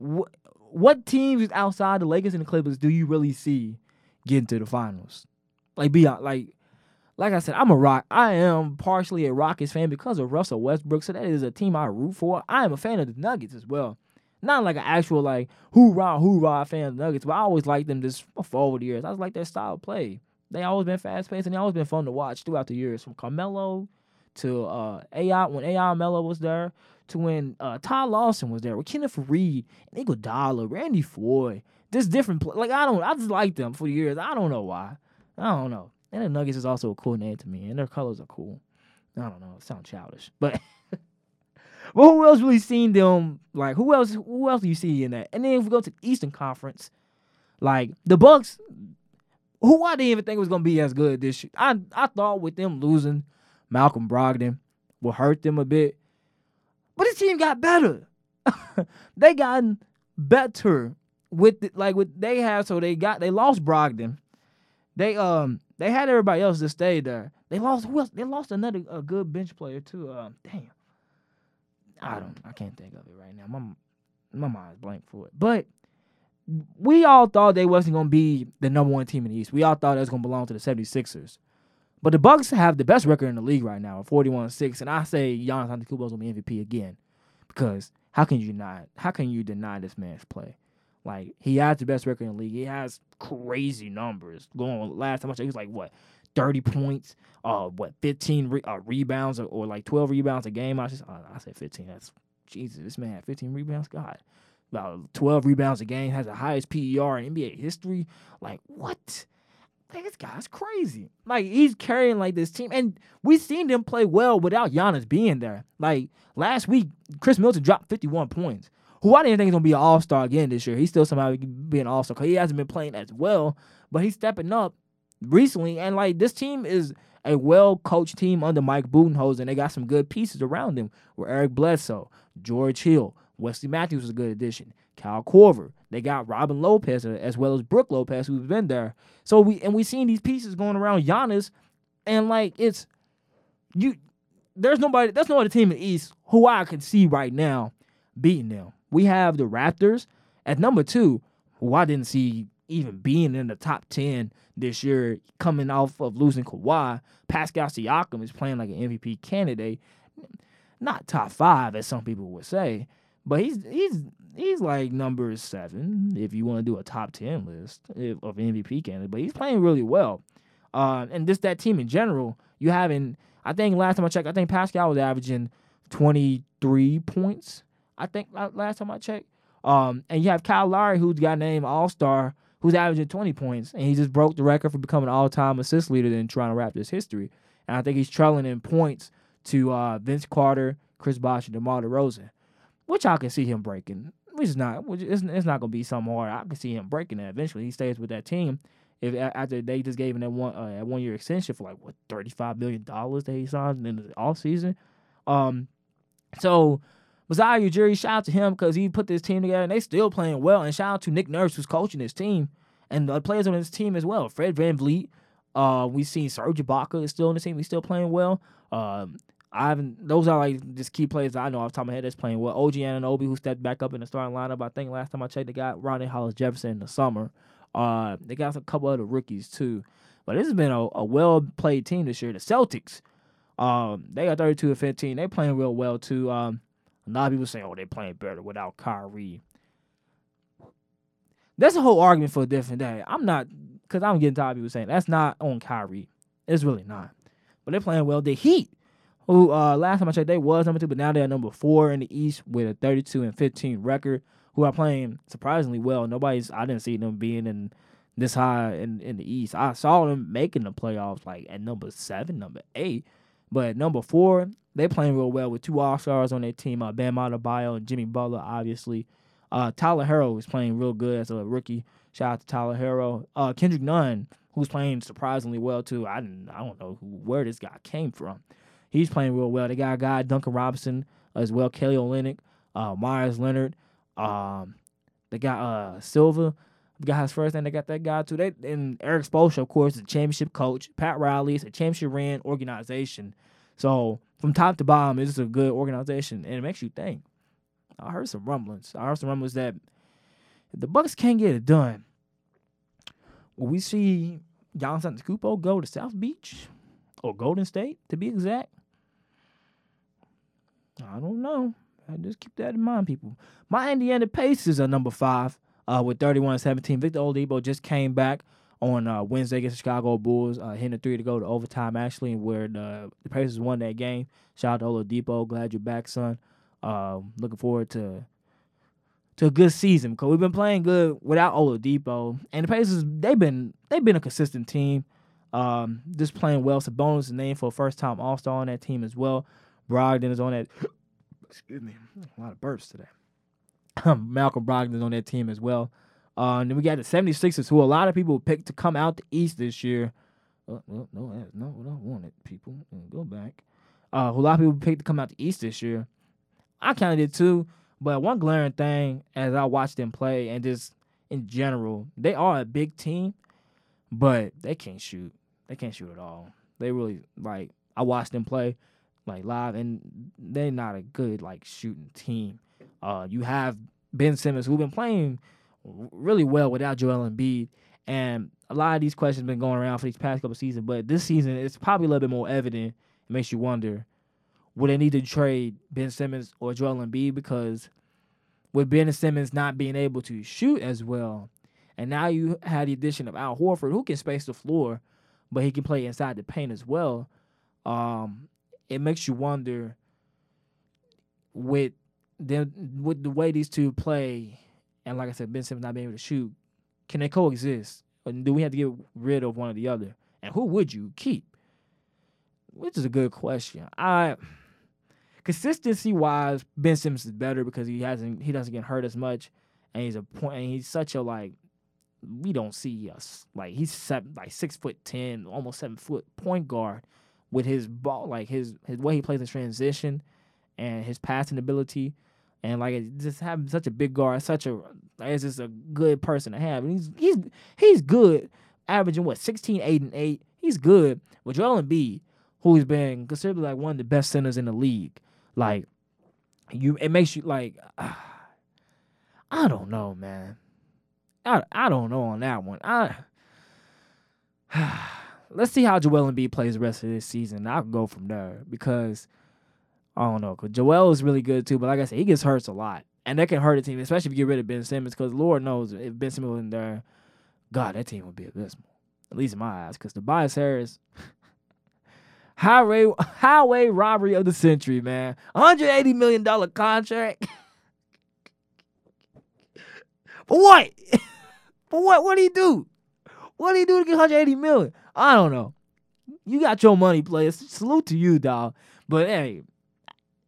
wh- what teams outside the Lakers and the Clippers do you really see getting to the finals? Like be uh, like like I said, I'm a rock. I am partially a Rockets fan because of Russell Westbrook. So that is a team I root for. I am a fan of the Nuggets as well. Not like an actual like hoorah hoorah fan of the Nuggets, but I always liked them just for over the years. I just like their style of play. They always been fast paced and they always been fun to watch throughout the years. From Carmelo to uh AI when AI Mello was there to when uh Ty Lawson was there with Kenneth Faried and Iguodala, Randy Foye, this different. Pl- like I don't, I just like them for years. I don't know why. I don't know. And the Nuggets is also a cool name to me, and their colors are cool. I don't know. It sounds childish, but. Well, who else really seen them? Like who else? Who else do you see in that? And then if we go to the Eastern Conference, like the Bucks, who I didn't even think was gonna be as good this year. I I thought with them losing Malcolm Brogdon will hurt them a bit, but this team got better. they gotten better with the, like with they have so they got they lost Brogdon. They um they had everybody else to stay there. They lost who else? They lost another a good bench player too. Um, damn. I don't. I can't think of it right now. My my mind's blank for it. But we all thought they wasn't gonna be the number one team in the East. We all thought it was gonna belong to the 76ers. But the Bucks have the best record in the league right now, 41-6, and I say Giannis Antetokounmpo's gonna be MVP again because how can you not? How can you deny this man's play? Like he has the best record in the league. He has crazy numbers. Going last time I checked, he was like what 30 points, uh, what 15 re- uh, rebounds or, or, like 12 rebounds a game. I just uh, I said 15. That's Jesus. This man had 15 rebounds. God, about 12 rebounds a game has the highest PER in NBA history. Like what? Like this guy's crazy. Like he's carrying like this team, and we've seen them play well without Giannis being there. Like last week, Khris Middleton dropped 51 points. Who I didn't think was gonna be an All Star again this year. He's still somehow being an All Star because he hasn't been playing as well, but he's stepping up recently. And like this team is a well coached team under Mike Budenholzer, and they got some good pieces around them. With Eric Bledsoe, George Hill, Wesley Matthews was a good addition. Kyle Korver. They got Robin Lopez uh, as well as Brook Lopez, who's been there. So we and we seen these pieces going around Giannis, and like it's you. There's nobody. There's no other team in the East who I can see right now beating them. We have the Raptors at number two, who I didn't see even being in the top ten this year, coming off of losing Kawhi. Pascal Siakam is playing like an MVP candidate, not top five as some people would say, but he's he's he's like number seven if you want to do a top ten list of MVP candidate. But he's playing really well, uh, and just that team in general. You having, I think last time I checked, I think Pascal was averaging twenty three points. I think last time I checked. Um, and you have Kyle Lowry, who's got named All Star, who's averaging 20 points, and he just broke the record for becoming all time assist leader in Toronto Raptors history. And I think he's trailing in points to uh, Vince Carter, Chris Bosh, and DeMar DeRozan, which I can see him breaking. Which is not, which it's, it's not gonna be some hard. I can see him breaking that eventually. He stays with that team. If after they just gave him that one uh, one year extension for like what thirty five million dollars that he signed in the off season, um, so Masai Ujiri, shout out to him because he put this team together and they still playing well. And shout out to Nick Nurse who's coaching this team and the players on his team as well. Fred VanVleet, uh, we've seen Serge Ibaka is still on the team. He's still playing well. Um, I haven't. Those are like just key players I know off the top of my head that's playing well. OG Anunoby, who stepped back up in the starting lineup. I think last time I checked, they got Rondae Hollis Jefferson in the summer. Uh, they got a couple other rookies too. But this has been a, a well played team this year. The Celtics, um, they got 32 and 15. They playing real well too. Um, a lot of people say, oh, they're playing better without Kyrie. That's a whole argument for a different day. I'm not, because I'm getting tired of people saying that's not on Kyrie. It's really not. But they're playing well. The Heat, who uh, last time I checked, they was number two, but now they're number four in the East with a 32 and 15 record, who are playing surprisingly well. Nobody's, I didn't see them being in this high in, in the East. I saw them making the playoffs like at number seven, number eight. But number four, they playing real well with two All Stars on their team, uh, Bam Adebayo and Jimmy Butler, obviously. Uh, Tyler Herro is playing real good as a rookie. Shout out to Tyler Herro. Uh, Kendrick Nunn, who's playing surprisingly well too. I I don't know who, where this guy came from. He's playing real well. They got a guy Duncan Robinson as well, Kelly Olynyk, uh, Meyers Leonard. Um, they got uh Silva. Got his first name. They got that guy too. They and Erik Spoelstra, of course, is a championship coach. Pat Riley is a championship ran organization. So from top to bottom, it's a good organization, and it makes you think. I heard some rumblings. I heard some rumblings that the Bucks can't get it done, will we see Giannis Antetokounmpo go to South Beach or Golden State to be exact? I don't know. I just keep that in mind, people. My Indiana Pacers are number five uh, with 31-17. Victor Oladipo just came back on uh, Wednesday against the Chicago Bulls, uh, hitting a three to go to overtime, actually, where the, the Pacers won that game. Shout out to Oladipo. Glad you're back, son. Um, looking forward to to a good season because we've been playing good without Oladipo, and the Pacers they've been they've been a consistent team. Um, just playing well. Sabonis is named for a first time All Star on that team as well. Brogdon is on that. Excuse me, a lot of burps today. Malcolm Brogdon is on that team as well. Uh, and then we got the 76ers, who a lot of people picked to come out the East this year. Oh, well, no, that's not what I wanted, people. Go back. Uh, who a lot of people picked to come out the East this year. I kind of did too. But one glaring thing as I watched them play and just in general, they are a big team, but they can't shoot. They can't shoot at all. They really like I watched them play like live and they're not a good like shooting team. Uh you have Ben Simmons who've been playing really well without Joel Embiid and a lot of these questions have been going around for these past couple seasons, but this season it's probably a little bit more evident. It makes you wonder would they need to trade Ben Simmons or Joel Embiid because with Ben Simmons not being able to shoot as well, and now you had the addition of Al Horford who can space the floor, but he can play inside the paint as well. Um, it makes you wonder with the with the way these two play, and like I said, Ben Simmons not being able to shoot, can they coexist? Or do we have to get rid of one or the other? And who would you keep? Which is a good question. I consistency wise, Ben Simmons is better because he hasn't he doesn't get hurt as much, and he's a point. And he's such a like we don't see us like he's seven, like six foot ten, almost seven foot point guard with his ball, like his his way he plays in transition, and his passing ability, and like just having such a big guard, such a it's just a good person to have. And he's he's he's good, averaging what 16, 8, and eight. He's good with Joel Embiid, who's been considered like one of the best centers in the league. Like you, it makes you like. Uh, I don't know, man. I I don't know on that one. I let's see how Joel Embiid plays the rest of this season. I'll go from there because I don't know. Cause Joel is really good too, but like I said, he gets hurt a lot, and that can hurt a team, especially if you get rid of Ben Simmons. Because Lord knows if Ben Simmons wasn't there, God, that team would be abysmal. At least in my eyes, because Tobias Harris. highway highway robbery of the century, man. 180 million dollar contract. For what? For what? What do you do? What do he do to get 180 million? I don't know. You got your money, players. Salute to you, dog. But hey,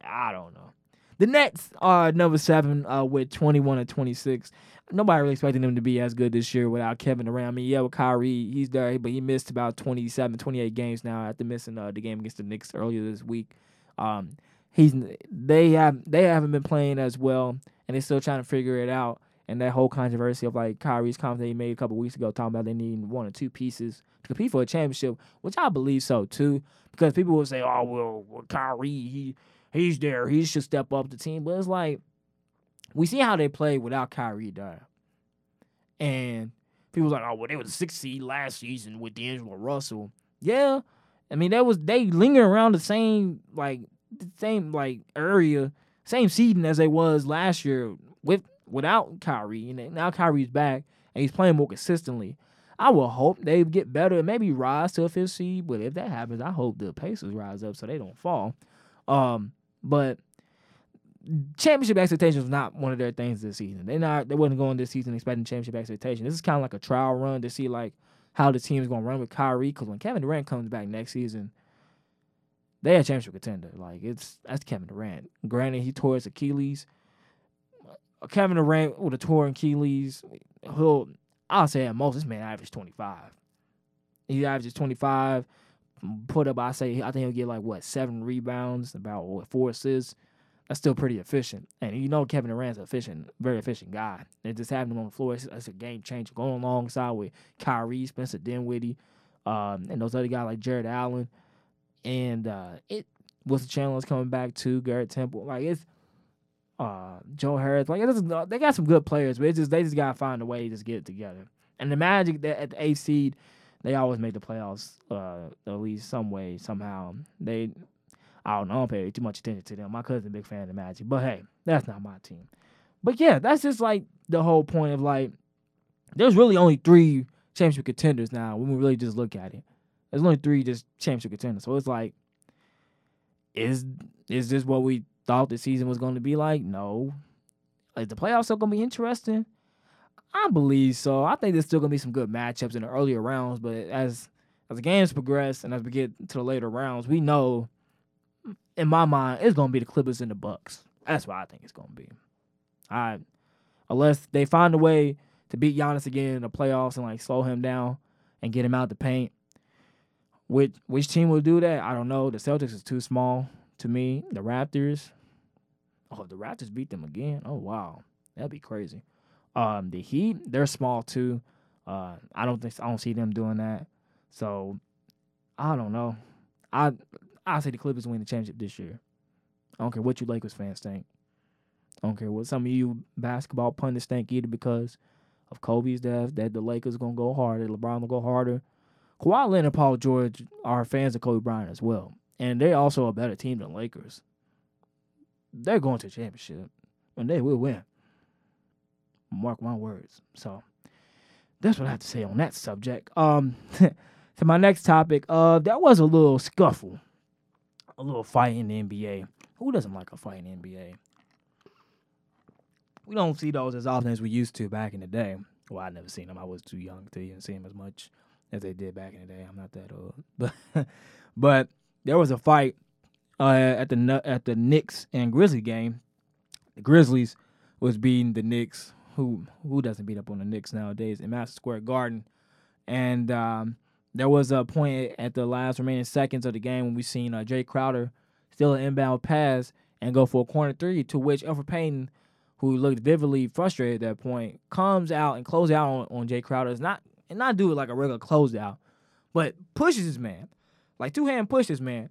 I don't know. The Nets are number seven uh, with 21 and 26 nobody really expecting them to be as good this year without Kevin around. I mean, yeah, with Kyrie, he's there, but he missed about 27, 28 games now after missing uh, the game against the Knicks earlier this week. Um, he's they have they haven't been playing as well, and they're still trying to figure it out. And that whole controversy of like Kyrie's comment that he made a couple weeks ago, talking about they need one or two pieces to compete for a championship, which I believe so too, because people will say, "Oh well, well Kyrie, he he's there, he should step up the team," but it's like we see how they play without Kyrie there. And people like, oh, well, they were a six seed last season with D'Angelo Russell. Yeah. I mean, that was they linger around the same like the same like area, same seeding as they was last year with without Kyrie. And now Kyrie's back and he's playing more consistently. I will hope they get better and maybe rise to a fifth seed. But if that happens, I hope the Pacers rise up so they don't fall. Um, but championship expectations was not one of their things this season. They not they wasn't going this season expecting championship expectations. This is kind of like a trial run to see like how the team is going to run with Kyrie. Because when Kevin Durant comes back next season, they a championship contender. Like it's that's Kevin Durant. Granted, he tore his Achilles. Kevin Durant with a torn Achilles, he'll I'll say at most this man averages twenty five. He averages twenty five. Put up, I say I think he'll get like what seven rebounds, about what four assists that's still pretty efficient. And you know Kevin Durant's efficient, very efficient guy. And just having him on the floor, it's a game changer. Going alongside with Kyrie, Spencer Dinwiddie, um, and those other guys like Jarrett Allen. And uh, it was the Chandler's coming back to Garrett Temple. Like it's uh, Joe Harris. Like they got some good players, but it's just they just gotta find a way to just get it together. And the Magic that at the eighth seed, they always make the playoffs uh, at least some way somehow. They I don't know. I don't pay too much attention to them. My cousin's a big fan of the Magic, but hey, that's not my team. But yeah, that's just like the whole point of like, there's really only three championship contenders now when we really just look at it. There's only three just championship contenders. So it's like, is is this what we thought the season was going to be like? No. Is the playoffs still gonna be interesting? I believe so. I think there's still gonna be some good matchups in the earlier rounds, but as as the games progress and as we get to the later rounds, we know in my mind it's gonna be the Clippers and the Bucks. That's what I think it's gonna be. I unless they find a way to beat Giannis again in the playoffs and like slow him down and get him out the paint. Which which team will do that? I don't know. The Celtics is too small to me. The Raptors. Oh, the Raptors beat them again. Oh wow, that'd be crazy. Um, the Heat, they're small too. Uh, I don't think I don't see them doing that. So I don't know. I I say the Clippers win the championship this year. I don't care what you Lakers fans think. I don't care what some of you basketball pundits think either because of Kobe's death that the Lakers gonna go harder, LeBron will go harder. Kawhi Leonard Paul George are fans of Kobe Bryant as well. And they're also a better team than Lakers. They're going to the championship. And they will win. Mark my words. So that's what I have to say on that subject. Um to my next topic, uh there was a little scuffle. A little fight in the NBA. Who doesn't like a fight in the NBA? We don't see those as often as we used to back in the day. Well, I never seen them. I was too young to even see them as much as they did back in the day. I'm not that old, but but there was a fight uh, at the at the Knicks and Grizzly game. The Grizzlies was beating the Knicks. Who who doesn't beat up on the Knicks nowadays in Madison Square Garden? And um, there was a point at the last remaining seconds of the game when we seen uh, Jae Crowder steal an inbound pass and go for a corner three, to which Elfrid Payton, who looked vividly frustrated at that point, comes out and closes out on, on Jae Crowder. It's not and not do it like a regular closeout, but pushes his man, like two hand pushes man.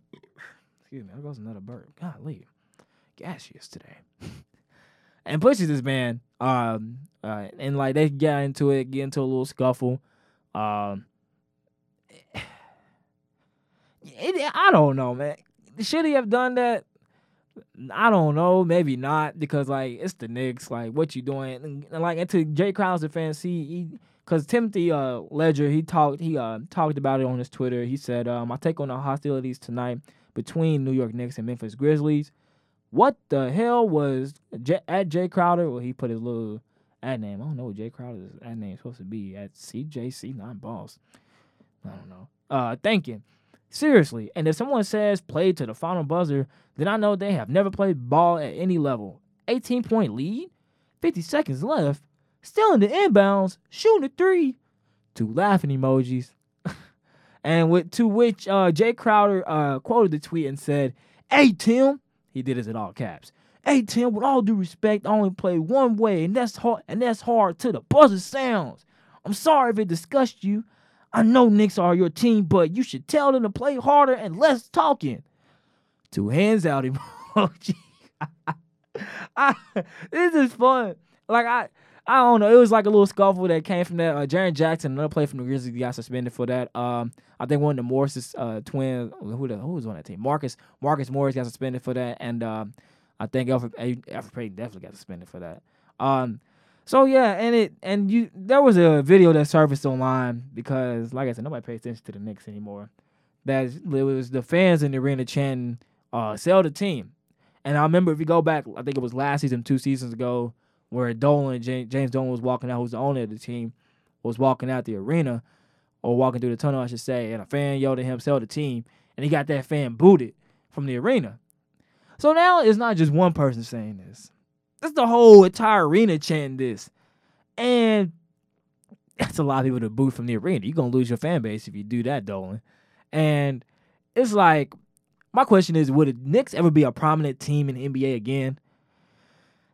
Excuse me, there goes another bird. Golly, gaseous today. and pushes this man, um, uh, and like they get into it, get into a little scuffle. Um, it, I don't know, man. Should he have done that? I don't know, maybe not, because like it's the Knicks. Like, what you doing? And, like, into Jae Crowder's defense, he, because Timothy uh, Legler he talked he uh, talked about it on his Twitter. He said, um, "I take on the hostilities tonight between New York Knicks and Memphis Grizzlies." What the hell was J- at Jae Crowder? Well, he put his little ad name. I don't know what Jae Crowder's ad name is supposed to be at CJC, not boss. I don't know. Uh, thinking seriously, and if someone says play to the final buzzer, then I know they have never played ball at any level. 18 point lead, 50 seconds left still in the inbounds, shooting a three. Two laughing emojis. And with to which uh, Jae Crowder uh, quoted the tweet and said, Hey Tim, he did this in all caps. Hey Tim, with all due respect, I only play one way, and that's hard and that's hard to the buzzer sounds. I'm sorry if it disgusts you. I know Knicks are your team, but you should tell them to play harder and less talking. Two hands out emoji. I, this is fun. Like I I don't know. It was like a little scuffle that came from that. Uh, Jaren Jackson, another player from the Grizzlies, got suspended for that. Um, I think one of the Morris uh, twins, who the, who was on that team? Marcus Marcus Morris got suspended for that, and um, I think Elfrid, Elfrid Payton definitely got suspended for that. Um, so yeah, and it and you there was a video that surfaced online because, like I said, nobody pays attention to the Knicks anymore. That it was the fans in the arena chanting, uh, "Sell the team." And I remember if you go back, I think it was last season, two seasons ago where Dolan, James Dolan was walking out, who's the owner of the team, was walking out the arena or walking through the tunnel, I should say, and a fan yelled at him, sell the team, and he got that fan booted from the arena. So now it's not just one person saying this. It's the whole entire arena chanting this. And that's a lot of people to boot from the arena. You're gonna lose your fan base if you do that, Dolan. And it's like my question is, would the Knicks ever be a prominent team in NBA again?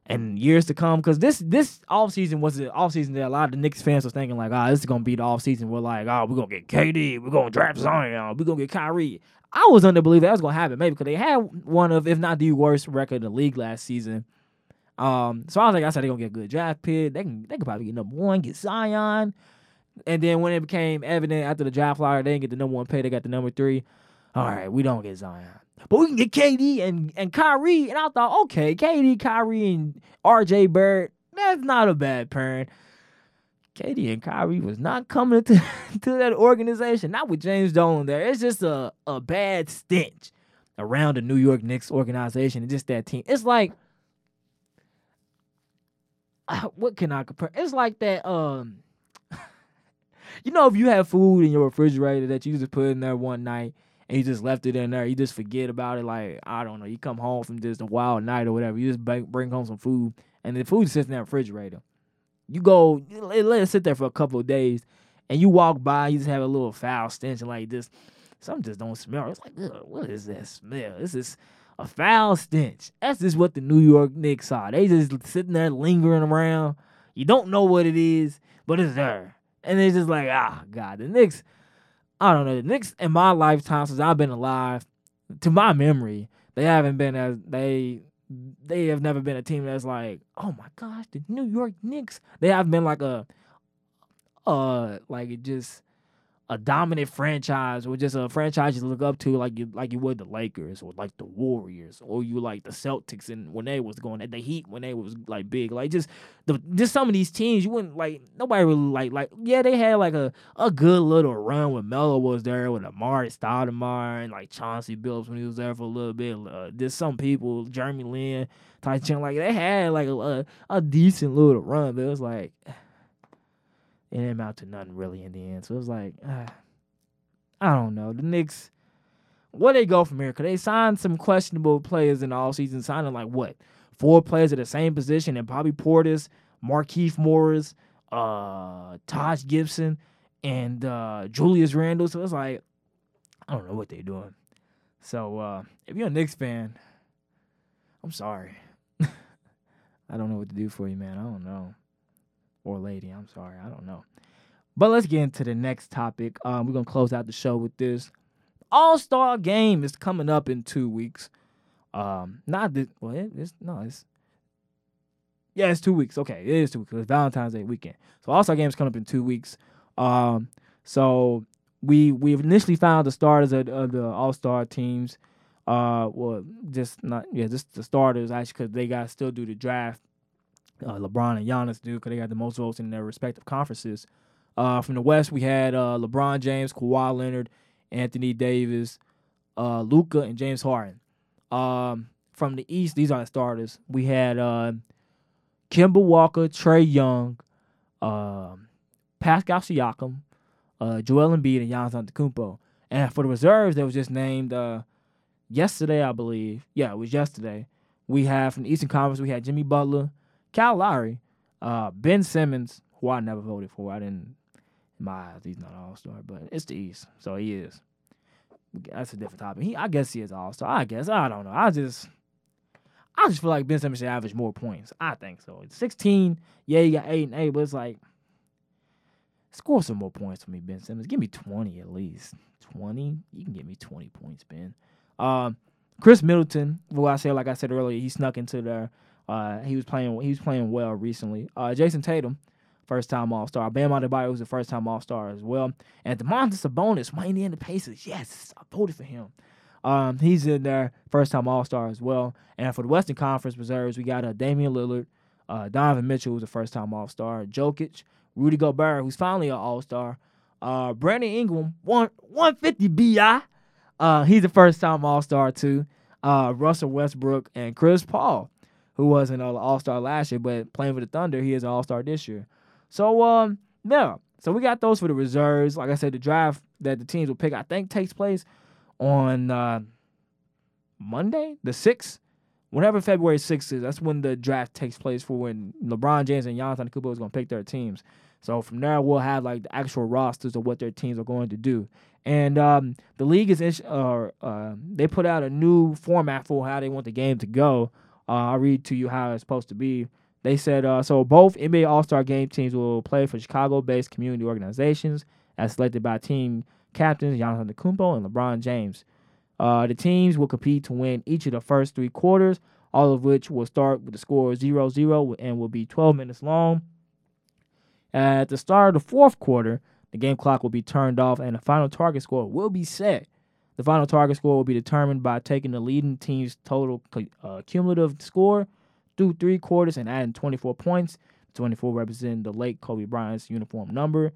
And years to come. Because this this offseason was the offseason that a lot of the Knicks fans was thinking like, ah, oh, this is gonna be the offseason. We're like, oh, we're gonna get KD, we're gonna draft Zion, we're gonna get Kyrie. I was under belief that was gonna happen, maybe because they had one of, if not the worst record in the league last season. Um, so I was like, I said they're gonna get a good draft pick. They can they can probably get number one, get Zion. And then when it became evident after the draft flyer, they didn't get the number one pick, they got the number three. All right, we don't get Zion but we can get KD and, and Kyrie. And I thought, okay, KD, Kyrie, and RJ Barrett, that's not a bad pairing. KD and Kyrie was not coming to, to that organization, not with James Dolan there. It's just a, a bad stench around the New York Knicks organization and just that team. It's like uh, what can I compare? It's like that. Um, you know, if you have food in your refrigerator that you just put in there one night and you just left it in there, you just forget about it. Like I don't know, you come home from just a wild night or whatever, you just bring home some food, and the food sits in that refrigerator. You go, let it sit there for a couple of days, and you walk by, you just have a little foul stench and like this. Something just don't smell. It's like, what is that smell? This is a foul stench. That's just what the New York Knicks are. They just sitting there lingering around. You don't know what it is, but it's there. And it's just like, ah, God, the Knicks, I don't know. The Knicks in my lifetime since I've been alive, to my memory, they haven't been as they they have never been a team that's like, oh my gosh, the New York Knicks. They have been like a uh like it just a dominant franchise or just a franchise you look up to like you like you would the Lakers or like the Warriors or you like the Celtics and when they was going at the Heat when they was like big. Like just the just some of these teams you wouldn't like nobody really like like yeah they had like a, a good little run when Melo was there with Amar'e Stoudemire and like Chauncey Billups when he was there for a little bit. Uh, there's some people Jeremy Lin Tyson like they had like a, a, a decent little run but it was like it didn't amount to nothing really in the end. So it was like, uh, I don't know. The Knicks, where they go from here? Because they signed some questionable players in the offseason, signing like what? Four players at the same position, and Bobby Portis, Markieff Morris, uh, Taj Gibson, and uh, Julius Randle. So it's like, I don't know what they're doing. So uh, if you're a Knicks fan, I'm sorry. I don't know what to do for you, man. I don't know or lady. I'm sorry, I don't know. But let's get into the next topic. Um, we're gonna close out the show with this. All Star Game is coming up in two weeks. Um, not this. Well, it, it's no, it's yeah, it's two weeks. Okay, it is two weeks. It's Valentine's Day weekend. So All Star Game is coming up in two weeks. Um, so we we initially found the starters of, of the All Star teams. Uh, well, just not yeah, just the starters actually because they got still do the draft uh, LeBron and Giannis do because they got the most votes in their respective conferences. Uh, from the West, we had uh, LeBron James, Kawhi Leonard, Anthony Davis, uh, Luka, and James Harden. Um, from the East, these are the starters. We had uh, Kemba Walker, Trae Young, um, Pascal Siakam, uh, Joel Embiid, and Giannis Antetokounmpo. And for the reserves, that was just named uh, yesterday, I believe. Yeah, it was yesterday. We have from the Eastern Conference, we had Jimmy Butler, Kyle Lowry, uh, Ben Simmons, who I never voted for. I didn't, my he's not an All Star, but it's the East, so he is. That's a different topic. He, I guess he is All Star. I guess I don't know. I just, I just feel like Ben Simmons should average more points. I think so. It's 16, yeah, he got eight and eight, but it's like, score some more points for me, Ben Simmons. Give me 20 at least. 20? You can give me 20 points, Ben. Um, Khris Middleton, who I said, like I said earlier, he snuck into the uh, he was playing he was playing well recently. Uh, Jayson Tatum, first time All Star. Bam Adebayo was a first time All Star as well. And Domantas Sabonis, in the Pacers. Yes, I voted for him. Um, he's in there, first time All Star as well. And for the Western Conference reserves, we got uh, Damian Lillard, uh, Donovan Mitchell, who's a first time All Star, Jokic, Rudy Gobert, who's finally an All Star, uh, Brandon Ingram, one 150 BI. Uh, he's a first time All Star too. Uh, Russell Westbrook and Chris Paul who wasn't an All Star last year, but playing for the Thunder, he is an All Star this year. So um, yeah. So we got those for the reserves. Like I said, the draft that the teams will pick, I think, takes place on uh, Monday, the sixth. Whenever February 6th is, that's when the draft takes place for when LeBron James and Giannis Antetokounmpo is going to pick their teams. So from there, we'll have like the actual rosters of what their teams are going to do. And um, the league is, uh, uh, they put out a new format for how they want the game to go. Uh, I'll read to you how it's supposed to be. They said uh, so both NBA All Star Game teams will play for Chicago-based community organizations as selected by team captains Giannis Antetokounmpo and LeBron James. Uh, the teams will compete to win each of the first three quarters, all of which will start with the score 0-0 and will be 12 minutes long. At the start of the fourth quarter, the game clock will be turned off and the final target score will be set. The final target score will be determined by taking the leading team's total uh, cumulative score through three quarters and adding 24 points. 24 representing the late Kobe Bryant's uniform number.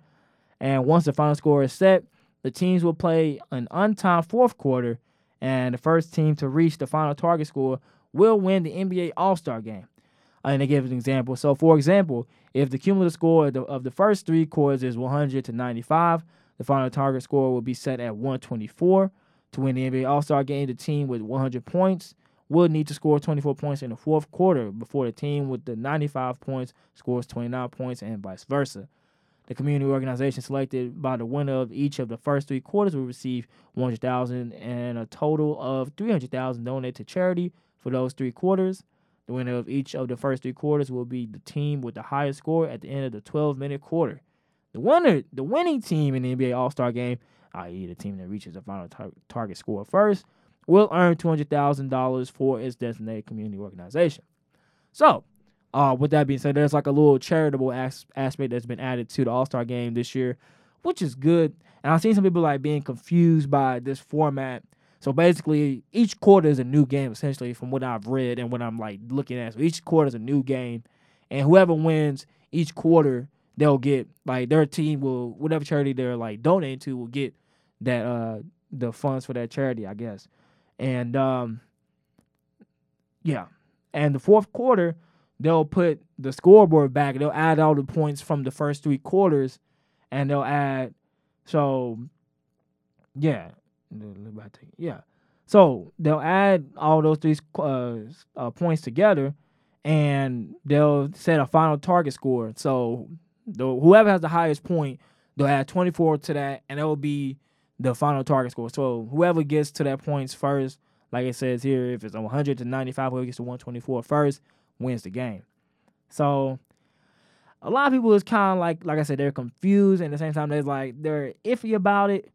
And once the final score is set, the teams will play an untimed fourth quarter, and the first team to reach the final target score will win the NBA All Star game. and they give an example. So, for example, if the cumulative score of the, of the first three quarters is 100 to 95, the final target score will be set at 124. To win the NBA All Star game, the team with 100 points will need to score 24 points in the fourth quarter before the team with the 95 points scores 29 points, and vice versa. The community organization selected by the winner of each of the first three quarters will receive 100,000 and a total of 300,000 donated to charity for those three quarters. The winner of each of the first three quarters will be the team with the highest score at the end of the 12-minute quarter. The winner, the winning team in the NBA All-Star game, i.e., the team that reaches the final tar- target score first, will earn $200,000 for its designated community organization. So, uh, with that being said, there's like a little charitable as- aspect that's been added to the All Star game this year, which is good. And I've seen some people like being confused by this format. So basically, each quarter is a new game, essentially, from what I've read and what I'm like looking at. So each quarter is a new game, and whoever wins each quarter, they'll get like their team will whatever charity they're like donating to will get that uh the funds for that charity, I guess. And um yeah. And the fourth quarter, they'll put the scoreboard back. They'll add all the points from the first three quarters, and they'll add. So, yeah, yeah. So they'll add all those three uh, uh, points together, and they'll set a final target score. So the, whoever has the highest point, they'll add 24 to that, and that will be the final target score. So whoever gets to that points first, like it says here, if it's 100 to 95, whoever gets to 124 first, wins the game. So a lot of people is kind of like, like I said, they're confused, and at the same time, they're like they're iffy about it.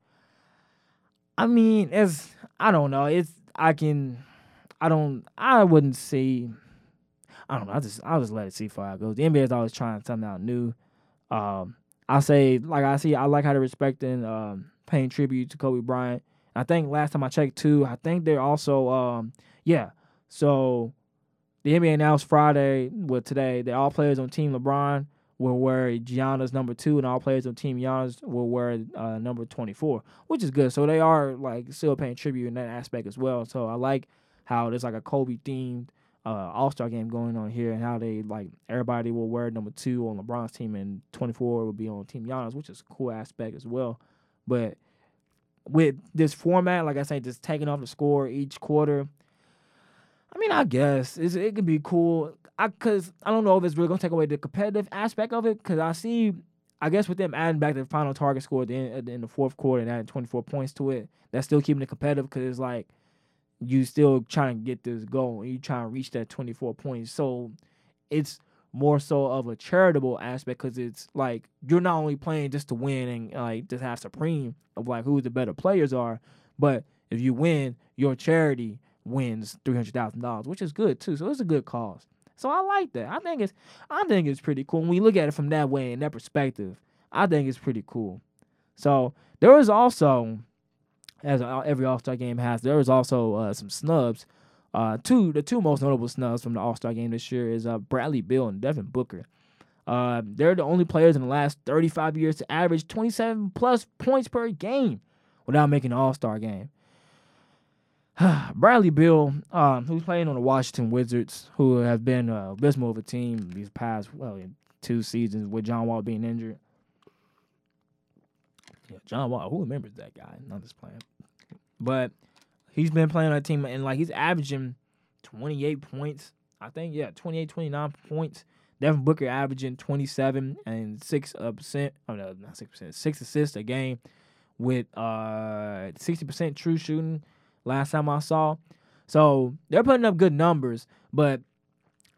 I mean, it's I don't know. It's I can, I don't, I wouldn't say. I don't know. I just I'll just let it see far it goes. The NBA is always trying something out new. Um, I say like I see I like how they're respecting, um, paying tribute to Kobe Bryant. I think last time I checked too, I think they're also um, yeah. So the NBA announced Friday, well today, that all players on Team LeBron will wear Gianna's number two, and all players on Team Giannis will wear uh, number twenty four, which is good. So they are like still paying tribute in that aspect as well. So I like how there's like a Kobe themed uh, All Star game going on here, and how they like everybody will wear number two on LeBron's team, and twenty four will be on Team Giannis, which is a cool aspect as well. But with this format, like I said, just taking off the score each quarter I mean, I guess it's, it could be cool. I cause I don't know if it's really gonna take away the competitive aspect of it. Cause I see, I guess with them adding back the final target score at the end, in the fourth quarter and adding 24 points to it, that's still keeping it competitive. Cause it's like you still trying to get this goal and you trying to reach that 24 points. So it's more so of a charitable aspect because it's like you're not only playing just to win and like just have supreme of like who the better players are, but if you win, your charity wins three hundred thousand dollars, which is good too. So it's a good cause. So I like that. I think it's I think it's pretty cool. When we look at it from that way and that perspective, I think it's pretty cool. So there was also, as every All Star game has, there was also uh, some snubs. Uh, two the two most notable snubs from the All Star game this year is uh, Bradley Beal and Devin Booker. Uh, they're the only players in the last 35 years to average 27 plus points per game without making an All Star game. Bradley Beal, um, who's playing on the Washington Wizards, who have been uh, abysmal of a team these past well two seasons with John Wall being injured. Yeah, John Wall. Who remembers that guy? Not just playing, but he's been playing on a team and like he's averaging 28 points. I think yeah, 28, 29 points. Devin Booker averaging 27 and six percent. Oh no, not six percent. Six assists a game with uh 60% true shooting last time I saw. So they're putting up good numbers, but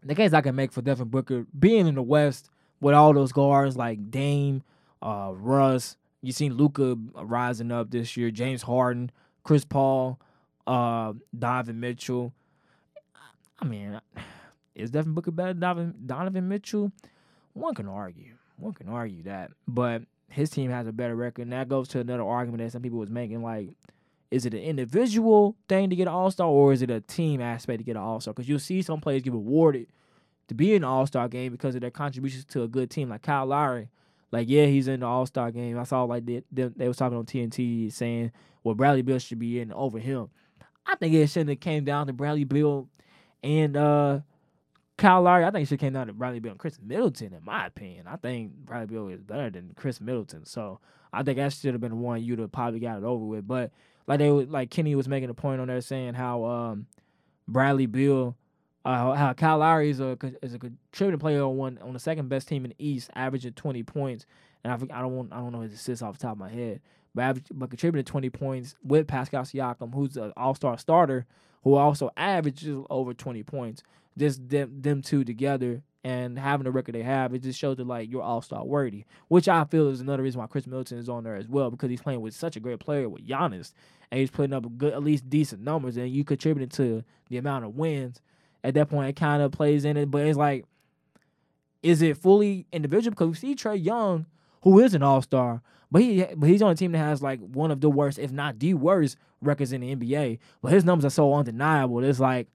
the case I can make for Devin Booker being in the West with all those guards like Dame, uh, Russ, you seen Luka rising up this year, James Harden, Chris Paul, uh, Donovan Mitchell. I mean, is Devin Booker better than Donovan, Donovan Mitchell? One can argue. One can argue that, but his team has a better record, and that goes to another argument that some people was making, like is it an individual thing to get an All Star, or is it a team aspect to get an All Star? Because you'll see some players get awarded to be in the All Star game because of their contributions to a good team, like Kyle Lowry. Like, yeah, he's in the All Star game. I saw like they, they, they was talking on TNT saying, well, Bradley Beal should be in over him. I think it shouldn't have came down to Bradley Beal and uh, Kyle Lowry, I think it should came down to Bradley Beal and Khris Middleton, in my opinion. I think Bradley Beal is better than Khris Middleton. So I think that should have been one you to probably got it over with. But like they like Kenny was making a point on there saying how um, Bradley Beal, uh, how Kyle Lowry is a is a contributing player on one on the second best team in the East, averaging twenty points. And I I don't want I don't know his assists off the top of my head, but average, but contributed twenty points with Pascal Siakam, who's an All Star starter, who also averages over twenty points just them them two together and having the record they have, it just shows that like you're all star worthy. Which I feel is another reason why Khris Middleton is on there as well, because he's playing with such a great player with Giannis and he's putting up good at least decent numbers and you contributing to the amount of wins. At that point it kind of plays in it, but it's like is it fully individual? Because we see Trae Young, who is an all star, but he but he's on a team that has like one of the worst, if not the worst, records in the NBA. But his numbers are so undeniable. It's like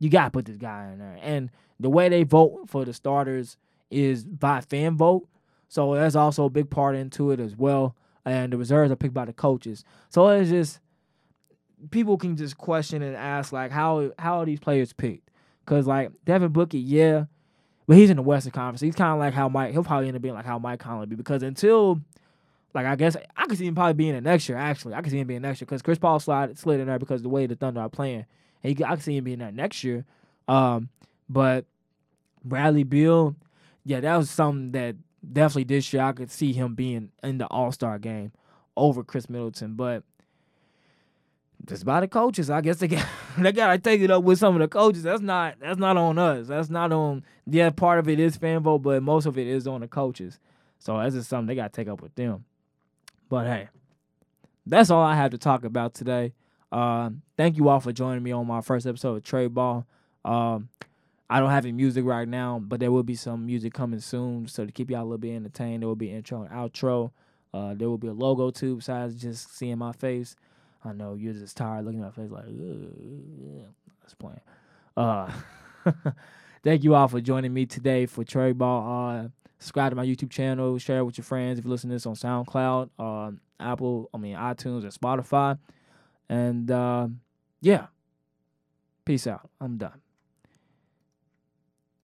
you gotta put this guy in there. And the way they vote for the starters is by fan vote. So that's also a big part into it as well. And the reserves are picked by the coaches. So it's just people can just question and ask like how how are these players picked? Cause like Devin Booker, yeah, but he's in the Western Conference. He's kind of like how Mike. He'll probably end up being like how Mike Conley be because until like I guess I could see him probably being an next year. Actually, I could see him being next year because Chris Paul slid slid in there because the way the Thunder are playing. And he, I can see him being there next year. Um, but Bradley Beal, yeah, that was something that definitely this year I could see him being in the All Star game over Khris Middleton. But just by the coaches, I guess they got they gotta take it up with some of the coaches. That's not that's not on us. That's not on yeah, part of it is fan vote, but most of it is on the coaches. So that's just something they gotta take up with them. But hey, that's all I have to talk about today. Uh, thank you all for joining me on my first episode of Tre Ball. Um, I don't have any music right now, but there will be some music coming soon. So to keep y'all a little bit entertained, there will be intro and outro. Uh, there will be a logo too, besides just seeing my face. I know you're just tired looking at my face like, that's playing. Uh, thank you all for joining me today for Tre Ball. Uh, subscribe to my YouTube channel, share it with your friends if you listen to this on SoundCloud, uh, Apple, I mean iTunes, and Spotify. And uh, yeah, peace out. I'm done.